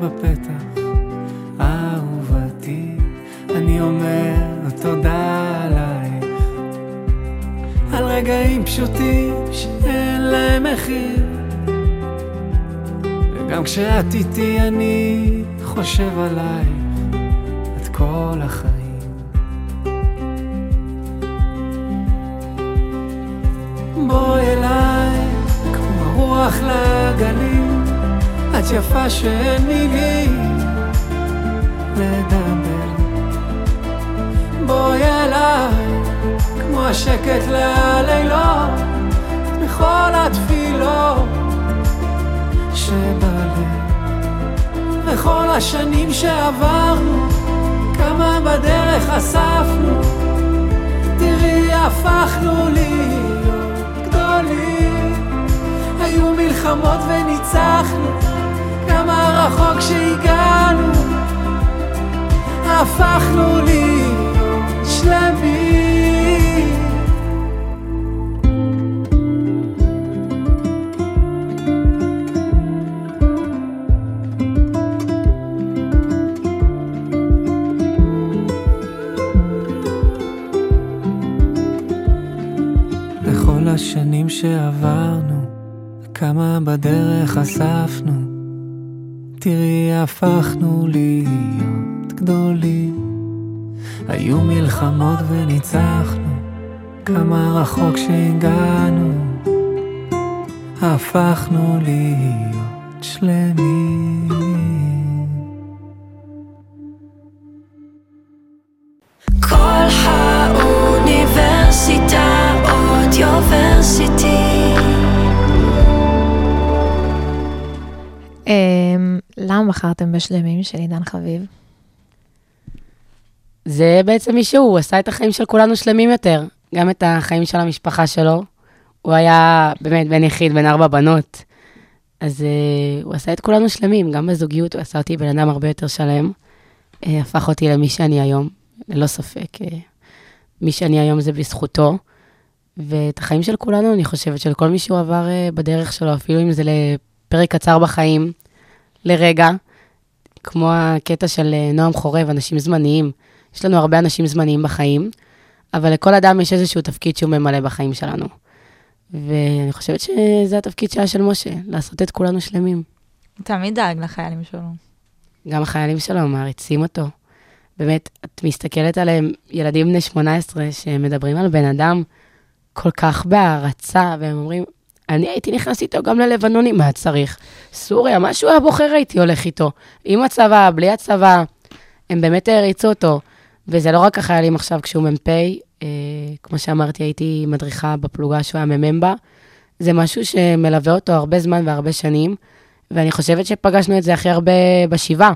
בפתח אהובתי. אני אומר תודה עלייך. על רגעים פשוטים שאין להם מחיר. וגם כשאת איתי אני חושב עלייך את כל החיים. בואי אליי, כמו הרוח לגלים, את יפה שאין מילים לדבר. בואי אליי, כמו השקט ללילות, בכל התפילות שבלב. וכל השנים שעברנו, כמה בדרך אספנו, תראי, הפכנו להיות גדולים. היו מלחמות וניצחנו, כמה רחוק שהגענו, הפכנו אספנו, תראי, הפכנו להיות גדולים. היו מלחמות וניצחנו, כמה רחוק שהגענו, הפכנו להיות שלמים. כל האוניברסיטה אודיוורסיטי. בחרתם בשלמים של עידן חביב? זה בעצם מישהו, הוא עשה את החיים של כולנו שלמים יותר, גם את החיים של המשפחה שלו. הוא היה באמת בן יחיד, בן ארבע בנות. אז uh, הוא עשה את כולנו שלמים, גם בזוגיות הוא עשה אותי בן אדם הרבה יותר שלם. Uh, הפך אותי למי שאני היום, ללא ספק. Uh, מי שאני היום זה בזכותו. ואת החיים של כולנו, אני חושבת, של כל מי שהוא עבר uh, בדרך שלו, אפילו אם זה לפרק קצר בחיים, לרגע, כמו הקטע של uh, נועם חורב, אנשים זמניים. יש לנו הרבה אנשים זמניים בחיים, אבל לכל אדם יש איזשהו תפקיד שהוא ממלא בחיים שלנו. ואני חושבת שזה התפקיד שהיה של משה, לעשות את כולנו שלמים. הוא תמיד דאג לחיילים שלו. גם החיילים שלו מעריצים אותו. באמת, את מסתכלת עליהם, ילדים בני 18 שמדברים על בן אדם כל כך בהערצה, והם אומרים, אני הייתי נכנס איתו גם ללבנונים, מה צריך? סוריה, מה שהוא היה בוחר הייתי הולך איתו. עם הצבא, בלי הצבא, הם באמת העריצו אותו. וזה לא רק החיילים עכשיו כשהוא מ"פ, אה, כמו שאמרתי, הייתי מדריכה בפלוגה שהוא היה מ"מ בה. זה משהו שמלווה אותו הרבה זמן והרבה שנים, ואני חושבת שפגשנו את זה הכי הרבה בשבעה.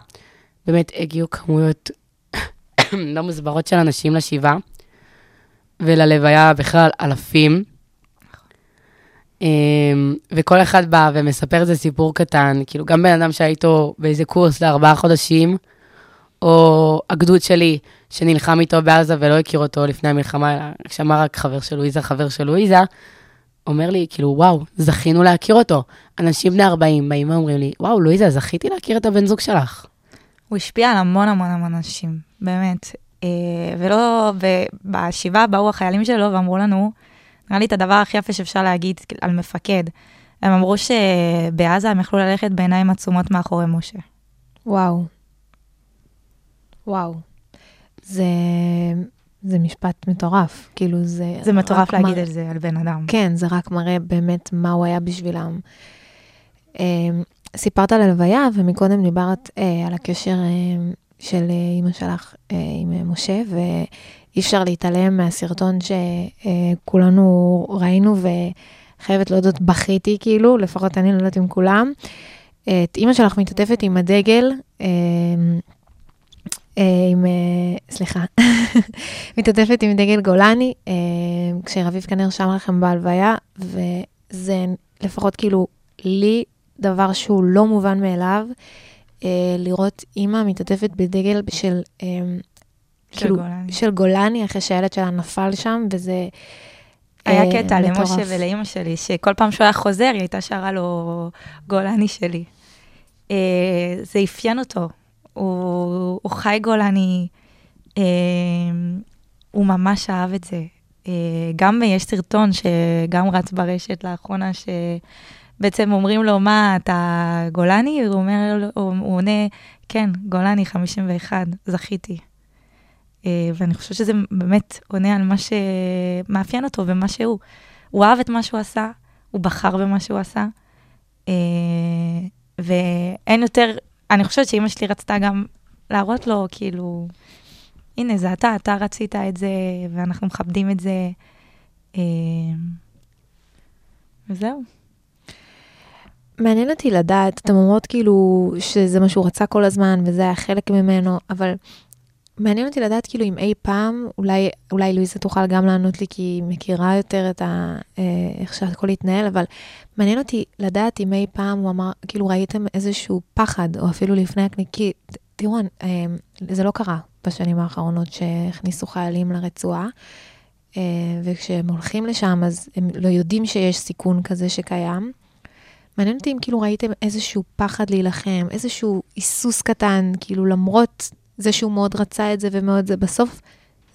באמת הגיעו כמויות לא מוסברות של אנשים לשבעה, וללוויה בכלל אלפים. אה, וכל אחד בא ומספר איזה סיפור קטן, כאילו גם בן אדם שהיה איתו באיזה קורס לארבעה חודשים, או הגדוד שלי, שנלחם איתו בעזה ולא הכיר אותו לפני המלחמה, אלא שמע רק חבר של לואיזה, חבר של לואיזה, אומר לי, כאילו, וואו, זכינו להכיר אותו. אנשים בני 40 באים ואומרים לי, וואו, לואיזה, זכיתי להכיר את הבן זוג שלך. הוא השפיע על המון המון המון אנשים, באמת. אה, ולא, ובשבעה באו החיילים שלו ואמרו לנו, נראה לי את הדבר הכי יפה שאפשר להגיד על מפקד. הם אמרו שבעזה הם יכלו ללכת בעיניים עצומות מאחורי משה. וואו. וואו. זה, זה משפט מטורף, כאילו זה... זה מטורף להגיד מראה- על זה, על בן אדם. כן, זה רק מראה באמת מה הוא היה בשבילם. אה, סיפרת על הלוויה, ומקודם דיברת אה, על הקשר אה, של אה, אימא שלך אה, עם אה, משה, ואי אפשר להתעלם מהסרטון שכולנו ראינו, וחייבת להודות, בכיתי כאילו, לפחות אני לא יודעת עם כולם. את אימא שלך מתעטפת עם הדגל, אה, אה, עם, אה, סליחה, מתעטפת עם דגל גולני, אה, כשרביב כנר שם לכם בהלוויה, וזה לפחות כאילו לי דבר שהוא לא מובן מאליו, לראות אימא מתעטפת בדגל של, אה, של כאילו, גולני. של גולני, אחרי שהילד שלה נפל שם, וזה... היה אה, קטע למשה. ולאימא שלי, שכל פעם שהוא היה חוזר, היא הייתה שרה לו גולני שלי. אה, זה אפיין אותו. הוא, הוא חי גולני, אה, הוא ממש אהב את זה. אה, גם יש סרטון שגם רץ ברשת לאחרונה, שבעצם אומרים לו, מה, אתה גולני? הוא אומר, הוא עונה, כן, גולני 51, זכיתי. אה, ואני חושבת שזה באמת עונה על מה שמאפיין אותו ומה שהוא. הוא אהב את מה שהוא עשה, הוא בחר במה שהוא עשה, אה, ואין יותר, אני חושבת שאימא שלי רצתה גם להראות לו, כאילו, הנה, זה אתה, אתה רצית את זה, ואנחנו מכבדים את זה. אה, וזהו. מעניין אותי לדעת, אתם אומרות כאילו שזה מה שהוא רצה כל הזמן וזה היה חלק ממנו, אבל מעניין אותי לדעת כאילו אם אי פעם, אולי, אולי לואיזה תוכל גם לענות לי כי היא מכירה יותר את ה... אה, איך שהכל התנהל, אבל מעניין אותי לדעת אם אי פעם הוא אמר, כאילו ראיתם איזשהו פחד, או אפילו לפני הקניק, כי ת- תראו, אה, זה לא קרה בשנים האחרונות שהכניסו חיילים לרצועה. אה, וכשהם הולכים לשם, אז הם לא יודעים שיש סיכון כזה שקיים. מעניין אותי אם כאילו ראיתם איזשהו פחד להילחם, איזשהו היסוס קטן, כאילו למרות זה שהוא מאוד רצה את זה ומאוד זה, בסוף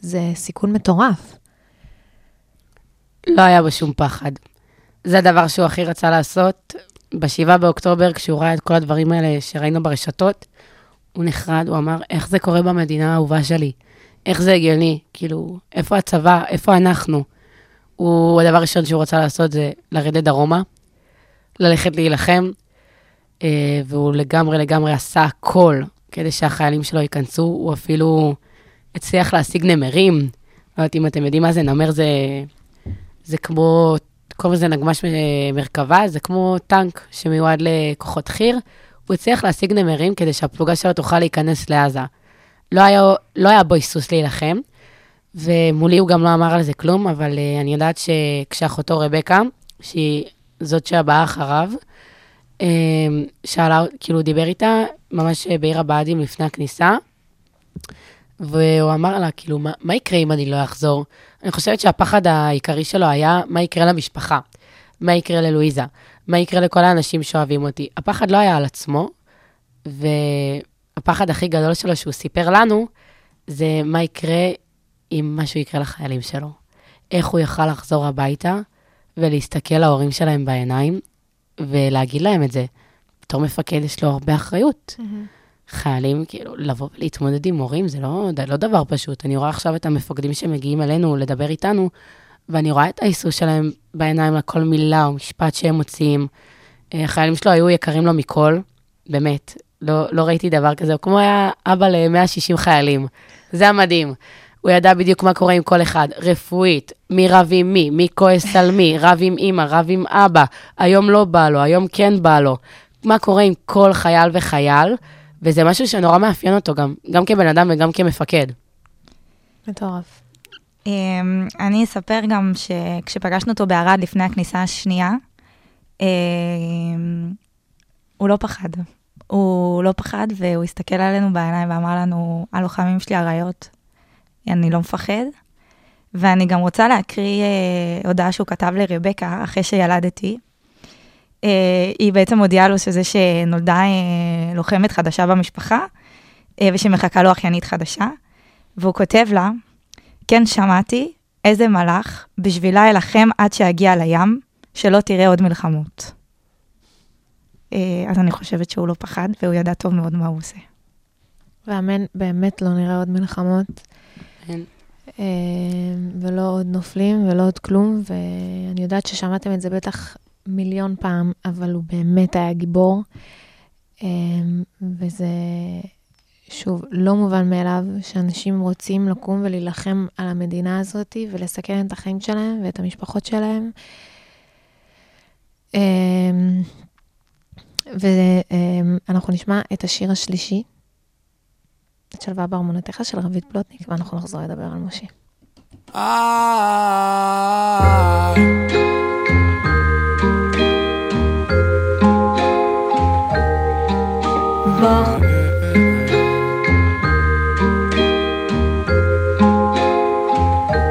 זה סיכון מטורף. לא היה בו שום פחד. זה הדבר שהוא הכי רצה לעשות. ב-7 באוקטובר, כשהוא ראה את כל הדברים האלה שראינו ברשתות, הוא נחרד, הוא אמר, איך זה קורה במדינה האהובה שלי? איך זה הגיוני? כאילו, איפה הצבא? איפה אנחנו? הוא, הדבר הראשון שהוא רצה לעשות זה לרדת דרומה, ללכת להילחם, אה, והוא לגמרי לגמרי עשה הכל כדי שהחיילים שלו ייכנסו. הוא אפילו הצליח להשיג נמרים. לא יודעת אם אתם יודעים מה זה, נמר זה, זה כמו, קוראים לזה נגמ"ש מרכבה, זה כמו טנק שמיועד לכוחות חי"ר. הוא הצליח להשיג נמרים כדי שהפלוגה שלו תוכל להיכנס לעזה. לא היה, לא היה בו היסוס להילחם, ומולי הוא גם לא אמר על זה כלום, אבל uh, אני יודעת שכשאחותו רבקה, שהיא זאת שהבאה אחריו, שאלה, כאילו, דיבר איתה ממש אה, בעיר הבה"דים לפני הכניסה, והוא אמר לה, כאילו, מה, מה יקרה אם אני לא אחזור? אני חושבת שהפחד העיקרי שלו היה, מה יקרה למשפחה? מה יקרה ללואיזה? מה יקרה לכל האנשים שאוהבים אותי? הפחד לא היה על עצמו, והפחד הכי גדול שלו שהוא סיפר לנו, זה מה יקרה אם משהו יקרה לחיילים שלו. איך הוא יכל לחזור הביתה ולהסתכל להורים שלהם בעיניים ולהגיד להם את זה. בתור מפקד יש לו הרבה אחריות. חיילים, כאילו, לבוא ולהתמודד עם מורים זה לא, לא דבר פשוט. אני רואה עכשיו את המפקדים שמגיעים אלינו לדבר איתנו, ואני רואה את ההיסוס שלהם בעיניים לכל מילה או משפט שהם מוציאים. אה, החיילים שלו היו יקרים לו מכל, באמת. לא, לא ראיתי דבר כזה, הוא כמו היה אבא ל-160 חיילים. זה המדהים. הוא ידע בדיוק מה קורה עם כל אחד, רפואית, מי רב עם מי, מי כועס על מי, רב עם אימא, רב עם אבא, היום לא בא לו, היום כן בא לו. מה קורה עם כל חייל וחייל, וזה משהו שנורא מאפיין אותו גם, גם כבן אדם וגם כמפקד. מטורף. אמ, אני אספר גם שכשפגשנו אותו בערד לפני הכניסה השנייה, אמ, הוא לא פחד. הוא לא פחד, והוא הסתכל עלינו בעיניים ואמר לנו, הלוחמים שלי אריות, אני לא מפחד. ואני גם רוצה להקריא אה, הודעה שהוא כתב לרבקה אחרי שילדתי. אה, היא בעצם מודיעה לו שזה שנולדה אה, לוחמת חדשה במשפחה, אה, ושמחכה לו אחיינית חדשה. והוא כותב לה, כן שמעתי, איזה מלאך, בשבילה אלחם עד שאגיע לים, שלא תראה עוד מלחמות. אה, אז אני חושבת שהוא לא פחד, והוא ידע טוב מאוד מה הוא עושה. ואמן, באמת לא נראה עוד מלחמות, אה, ולא עוד נופלים ולא עוד כלום, ואני יודעת ששמעתם את זה בטח מיליון פעם, אבל הוא באמת היה גיבור, אה, וזה, שוב, לא מובן מאליו שאנשים רוצים לקום ולהילחם על המדינה הזאת ולסכן את החיים שלהם ואת המשפחות שלהם. ואנחנו נשמע את השיר השלישי, את שלווה בארמונותיך של רבית פלוטניק, ואנחנו נחזור לדבר על משה.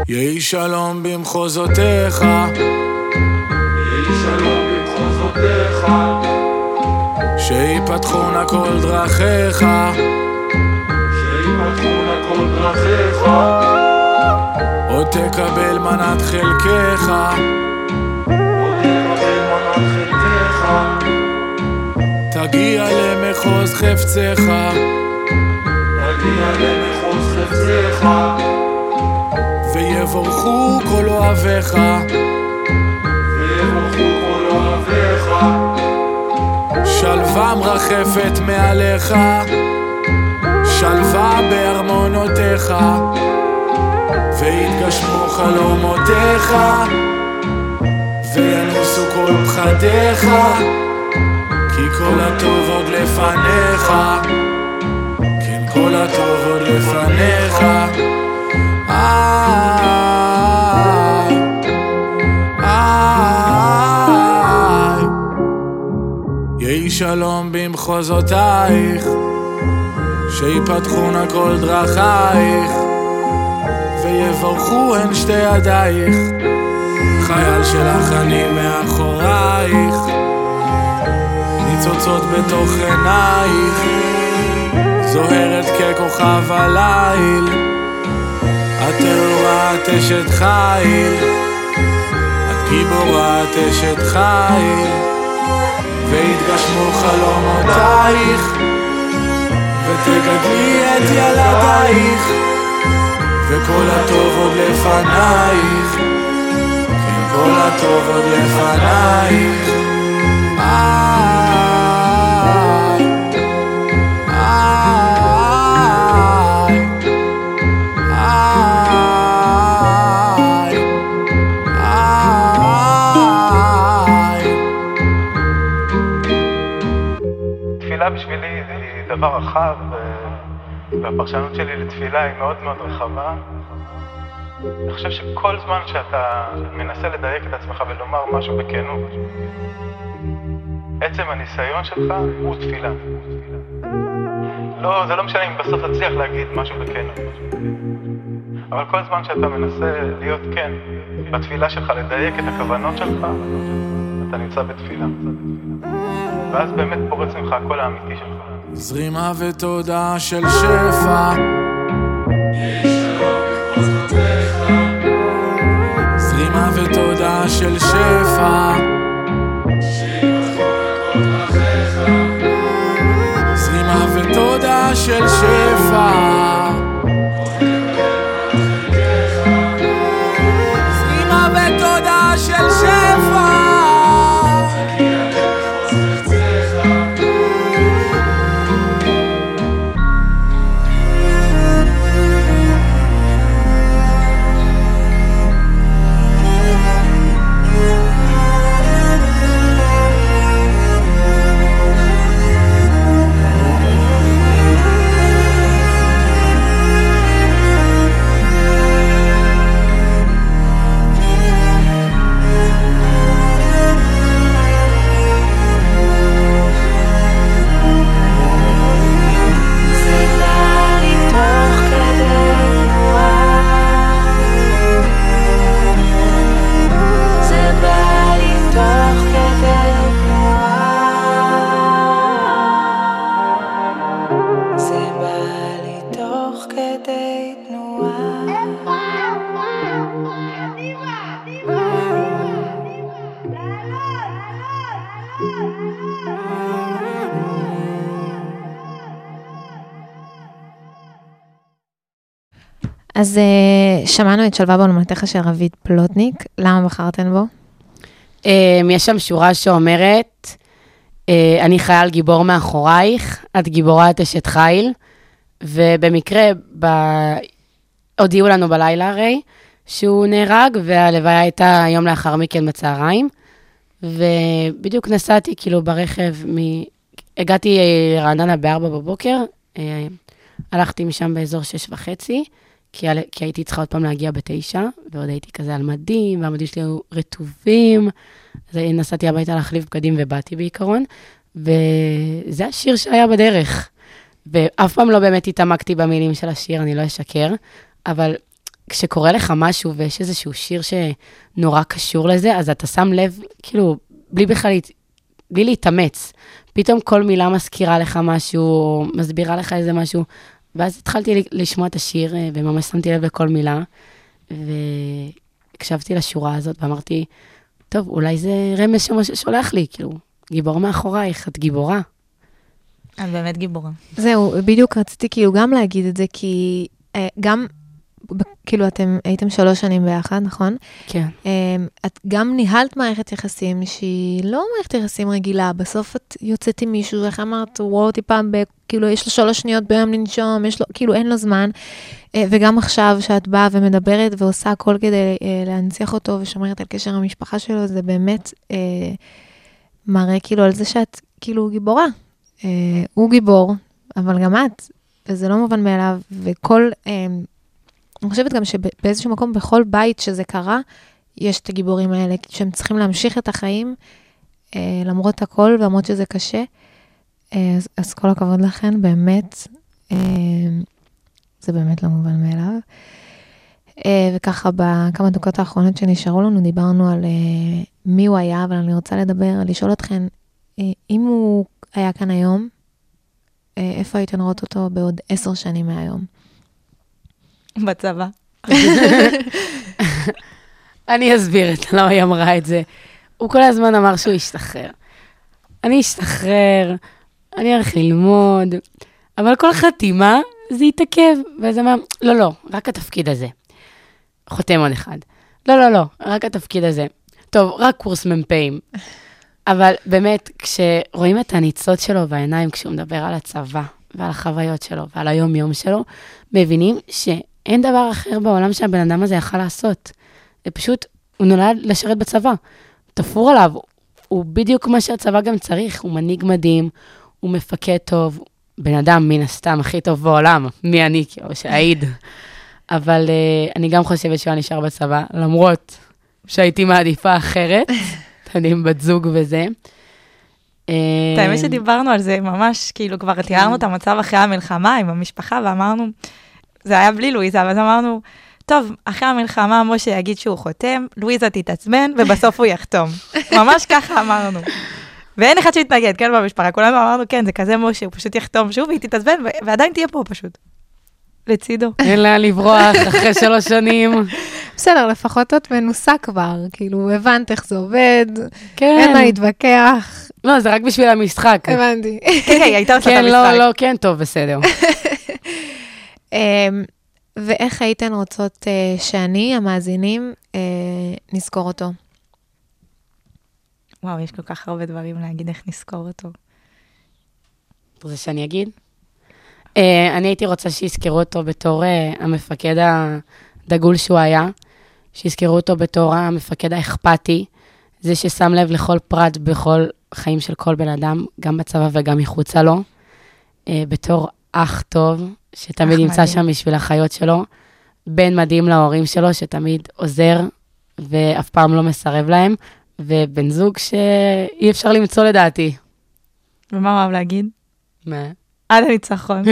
יהי שלום במחוזותיך, יהי שלום במחוזותיך, שיפתחו נא כל דרכיך, דרכיך, עוד תקבל מנת חלקך, עוד תקבל מנת חלקך, תגיע למחוז חפצך, תגיע למחוז חפצך, ויבורכו כל אוהביך, ויבורכו כל אוהביך, שלווה מרחפת מעליך, שלווה בארמונותיך, ויתגשמו חלומותיך, וינוסו כל פחדיך, כי כל הטוב עוד לפניך, כן כל הטוב עוד לפניך. איי, איי. יהי שלום במחוזותייך, שיפתחו נא כל דרכייך, ויבורכו הן שתי ידייך, חייל שלך אני מאחורייך, ניצוצות בתוך עינייך, זוהרת ככוכב הליל, את אשת חיל, את גיבורה אשת חיל. ויתגשמו חלומותייך, ותגדלי את ילדייך, וכל הטוב עוד לפנייך, כן כל הטוב עוד לפנייך. הפרשנות שלי לתפילה היא מאוד מאוד רחבה. אני חושב שכל זמן שאתה מנסה לדייק את עצמך ולומר משהו בכנות, עצם הניסיון שלך הוא תפילה. לא, זה לא משנה אם בסוף תצליח להגיד משהו בכנות. אבל כל זמן שאתה מנסה להיות כן בתפילה שלך, לדייק את הכוונות שלך, אתה נמצא בתפילה. ואז באמת פורץ ממך הקול האמיתי שלך. זרימה ותודה של שפע. זרימה ותודה של שפע. אז אה, שמענו את שלווה בעולמתך של רביד פלוטניק, למה בחרתן בו? אמ, יש שם שורה שאומרת, אה, אני חייל גיבור מאחורייך, את גיבורה את אשת חיל, ובמקרה, ב... הודיעו לנו בלילה הרי, שהוא נהרג, והלוויה הייתה יום לאחר מכן בצהריים, ובדיוק נסעתי כאילו ברכב, מ... הגעתי אה, לרעננה ב-4 בבוקר, אה, הלכתי משם באזור שש וחצי, כי, כי הייתי צריכה עוד פעם להגיע בתשע, ועוד הייתי כזה על מדים, והמדים שלי היו רטובים, אז נסעתי הביתה להחליף בגדים ובאתי בעיקרון, וזה השיר שהיה בדרך. ואף פעם לא באמת התעמקתי במילים של השיר, אני לא אשקר, אבל כשקורה לך משהו ויש איזשהו שיר שנורא קשור לזה, אז אתה שם לב, כאילו, בלי בכלל, בלי להתאמץ. פתאום כל מילה מזכירה לך משהו, מסבירה לך איזה משהו, ואז התחלתי לשמוע את השיר, אה, וממש שמתי לב לכל מילה, והקשבתי לשורה הזאת, ואמרתי, טוב, אולי זה רמז שמשה שולח לי, כאילו, גיבור מאחורייך, את גיבורה. את באמת גיבורה. זהו, בדיוק רציתי כאילו גם להגיד את זה, כי אה, גם, כאילו אתם הייתם שלוש שנים ביחד, נכון? כן. אה, את גם ניהלת מערכת יחסים שהיא לא מערכת יחסים רגילה, בסוף את יוצאת עם מישהו, איך אמרת, הוא רואה אותי פעם, ב, כאילו יש לו שלוש שניות ביום לנשום, יש לו, כאילו אין לו זמן. אה, וגם עכשיו שאת באה ומדברת ועושה הכל כדי אה, להנציח אותו ושומרת על קשר המשפחה שלו, זה באמת אה, מראה כאילו על זה שאת כאילו גיבורה. אה, הוא גיבור, אבל גם את, וזה לא מובן מאליו, וכל, אה, אני חושבת גם שבאיזשהו מקום, בכל בית שזה קרה, יש את הגיבורים האלה, שהם צריכים להמשיך את החיים, אה, למרות הכל, ולמרות שזה קשה. אה, אז, אז כל הכבוד לכן, באמת, אה, זה באמת לא מובן מאליו. אה, וככה, בכמה דקות האחרונות שנשארו לנו, דיברנו על אה, מי הוא היה, אבל אני רוצה לדבר, לשאול אתכן, אה, אם הוא היה כאן היום, אה, איפה הייתן רואות אותו בעוד עשר שנים מהיום? בצבא. אני אסביר את למה היא אמרה את זה. הוא כל הזמן אמר שהוא ישתחרר. אני אשתחרר, אני הולך ללמוד, אבל כל חתימה זה יתעכב. ואז אמר, לא, לא, רק התפקיד הזה. חותם עוד אחד. לא, לא, לא, רק התפקיד הזה. טוב, רק קורס מ"פים. אבל באמת, כשרואים את הניצוץ שלו בעיניים, כשהוא מדבר על הצבא ועל החוויות שלו ועל היום-יום שלו, מבינים שאין דבר אחר בעולם שהבן אדם הזה יכל לעשות. זה פשוט, הוא נולד לשרת בצבא. תפור עליו, הוא בדיוק מה שהצבא גם צריך, הוא מנהיג מדהים, הוא מפקד טוב, בן אדם, מן הסתם, הכי טוב בעולם, מי אני, כאילו, שאעיד. אבל uh, אני גם חושבת שהוא היה נשאר בצבא, למרות שהייתי מעדיפה אחרת, אתם יודעים, בת זוג וזה. את האמת שדיברנו על זה ממש, כאילו כבר תיארנו את המצב אחרי המלחמה עם המשפחה, ואמרנו, זה היה בלי לואיזה, אבל אמרנו, טוב, אחרי המלחמה משה יגיד שהוא חותם, לואיזה תתעצבן, ובסוף הוא יחתום. ממש ככה אמרנו. ואין אחד שהתנגד, כן, במשפחה, כולנו אמרנו, כן, זה כזה משה, הוא פשוט יחתום שוב, והיא תתעצבן, ועדיין תהיה פה פשוט. לצידו. אין לאן לברוח אחרי שלוש שנים. בסדר, לפחות את מנוסה כבר, כאילו, הבנת איך זה עובד, כן. אין מה להתווכח, לא, זה רק בשביל המשחק. הבנתי. כן, כן, היא הייתה עושה את כן, המשחק. לא, לא, כן, טוב, בסדר. אמ, ואיך הייתן רוצות אה, שאני, המאזינים, אה, נזכור אותו? וואו, יש כל כך הרבה דברים להגיד איך נזכור אותו. אתה רוצה שאני אגיד? Uh, אני הייתי רוצה שיזכרו אותו בתור uh, המפקד הדגול שהוא היה, שיזכרו אותו בתור המפקד האכפתי, זה ששם לב לכל פרט בכל חיים של כל בן אדם, גם בצבא וגם מחוצה לו, uh, בתור אח טוב, שתמיד נמצא מדהים. שם בשביל החיות שלו, בן מדהים להורים שלו, שתמיד עוזר ואף פעם לא מסרב להם, ובן זוג שאי אפשר למצוא לדעתי. ומה הוא אוהב להגיד? מה? עד הניצחון.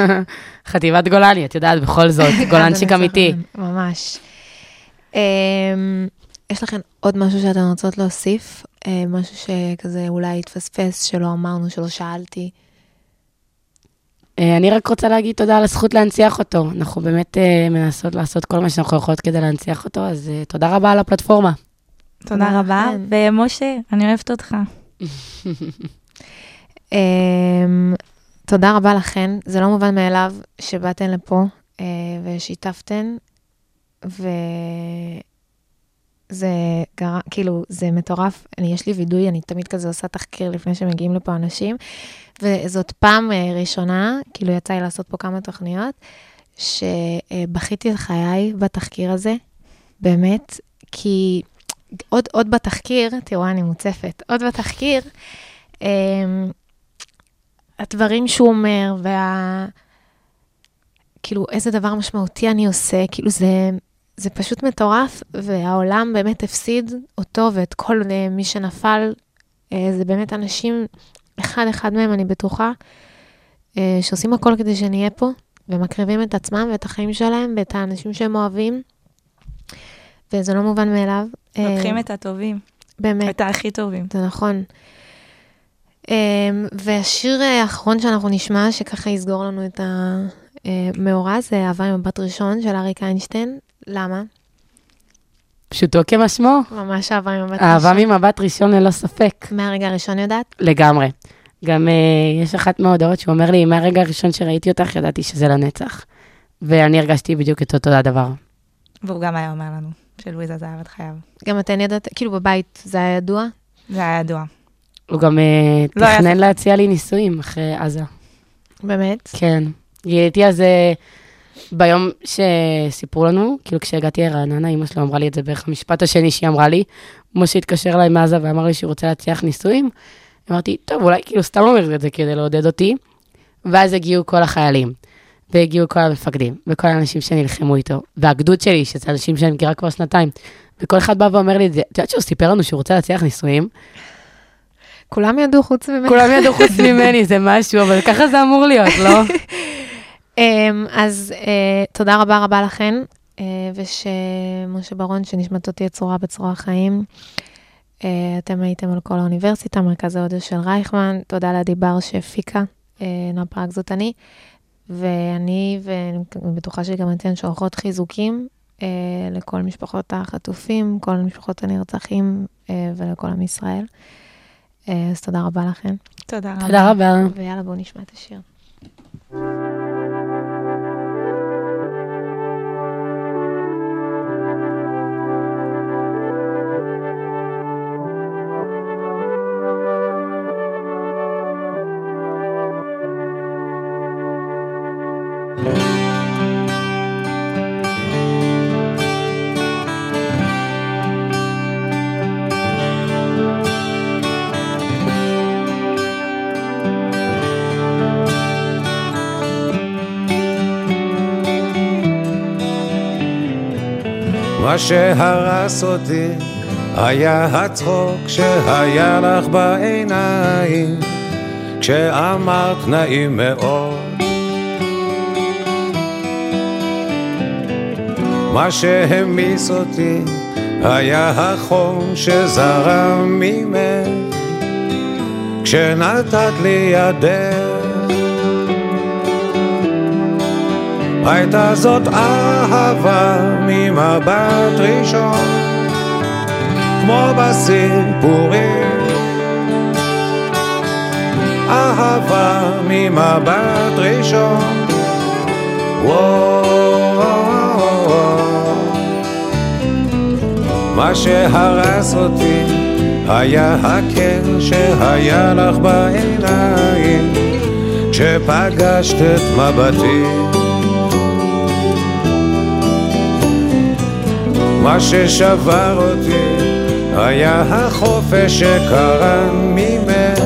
חטיבת גולני, את יודעת, בכל זאת, גולנצ'יק אמיתי. ממש. אמ, יש לכם עוד משהו שאתן רוצות להוסיף? אה, משהו שכזה אולי התפספס, שלא אמרנו, שלא שאלתי? אה, אני רק רוצה להגיד תודה על הזכות להנציח אותו. אנחנו באמת אה, מנסות לעשות כל מה שאנחנו יכולות כדי להנציח אותו, אז אה, תודה רבה על הפלטפורמה. תודה רבה. לכן. ומשה, אני אוהבת אותך. אמ, תודה רבה לכן, זה לא מובן מאליו שבאתן לפה ושיתפתן, וזה גר... כאילו, זה מטורף. אני, יש לי וידוי, אני תמיד כזה עושה תחקיר לפני שמגיעים לפה אנשים, וזאת פעם אה, ראשונה, כאילו יצא לי לעשות פה כמה תוכניות, שבכיתי את חיי בתחקיר הזה, באמת, כי עוד, עוד בתחקיר, תראו, אני מוצפת, עוד בתחקיר, אמ, הדברים שהוא אומר, וה... כאילו, איזה דבר משמעותי אני עושה, כאילו, זה, זה פשוט מטורף, והעולם באמת הפסיד אותו ואת כל אה, מי שנפל. אה, זה באמת אנשים, אחד-אחד מהם, אני בטוחה, אה, שעושים הכל כדי שנהיה פה, ומקריבים את עצמם ואת החיים שלהם ואת האנשים שהם אוהבים, וזה לא מובן מאליו. לוקחים את הטובים, באמת. את הכי טובים. זה נכון. והשיר האחרון שאנחנו נשמע, שככה יסגור לנו את המאורע, זה אהבה עם מבט ראשון של אריק איינשטיין. למה? פשוטו כמשמעו, ממש אהבה עם מבט ראשון. אהבה ממבט ראשון ללא ספק, מהרגע הראשון יודעת? לגמרי. גם uh, יש אחת מההודעות שהוא אומר לי, מהרגע הראשון שראיתי אותך, ידעתי שזה לנצח. ואני הרגשתי בדיוק את אותו הדבר. והוא גם היה אומר לנו שלואיזה זה אהבת חייו. גם אתן ידעת, כאילו בבית זה היה ידוע? זה היה ידוע. הוא גם uh, לא היה תכנן ספק. להציע לי נישואים אחרי עזה. באמת? כן. הייתי אז, אה, ביום שסיפרו לנו, כאילו כשהגעתי לרעננה, אימא שלו אמרה לי את זה בערך המשפט השני שהיא אמרה לי. משה התקשר אליי מעזה ואמר לי שהוא רוצה להציח נישואים. אמרתי, טוב, אולי כאילו סתם אומר את זה כדי לעודד אותי. ואז הגיעו כל החיילים, והגיעו כל המפקדים, וכל האנשים שנלחמו איתו, והגדוד שלי, שזה אנשים שאני מכירה כבר שנתיים, וכל אחד בא ואומר לי את זה. את יודעת שהוא סיפר לנו שהוא רוצה להציח נישואים? כולם ידעו חוץ ממך. כולם ידעו חוץ ממני, זה משהו, אבל ככה זה אמור להיות, לא? אמ, אז אה, תודה רבה רבה לכן, אה, ושמשה ברון, שנשמתו תהיה צורה בצרור החיים. אה, אתם הייתם על כל האוניברסיטה, מרכז האודיו של רייכמן. תודה לעדי בר שהפיקה, נועה פרק זאת אני. ואני, ואני בטוחה שגם אתן שולחות חיזוקים לכל משפחות החטופים, כל משפחות הנרצחים ולכל עם ישראל. אז תודה רבה לכם. תודה רבה. תודה רבה. ויאללה, בואו נשמע את השיר. Thank מה שהרס אותי היה הצחוק שהיה לך בעיניים כשאמרת נעים מאוד. מה שהמיס אותי היה החום שזרם ממך כשנתת לי ידך. הייתה זאת אהבה ממבט ראשון כמו בסיפורים. אהבה ממבט ראשון. מה שהרס אותי היה הקר שהיה לך בעיניים. כשפגשת את מבטי מה ששבר אותי היה החופש שקרן ממך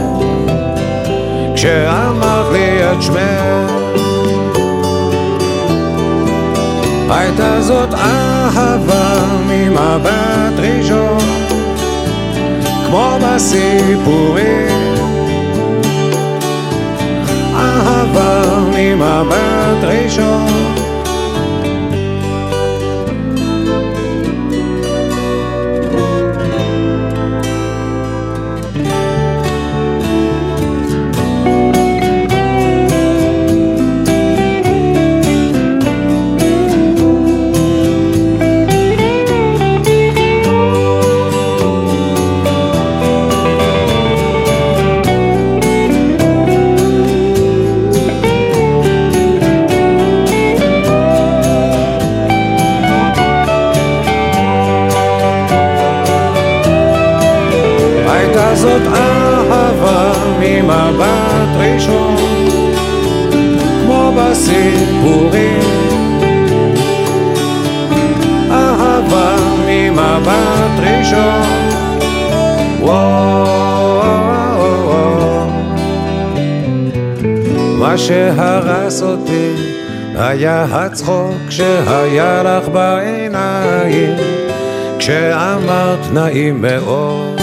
כשאמרת לי את שמך הייתה זאת אהבה ממבט ראשון כמו בסיפורים. אהבה ממבט ראשון שהרס אותי היה הצחוק שהיה לך בעיניים. כשאמרת נעים מאוד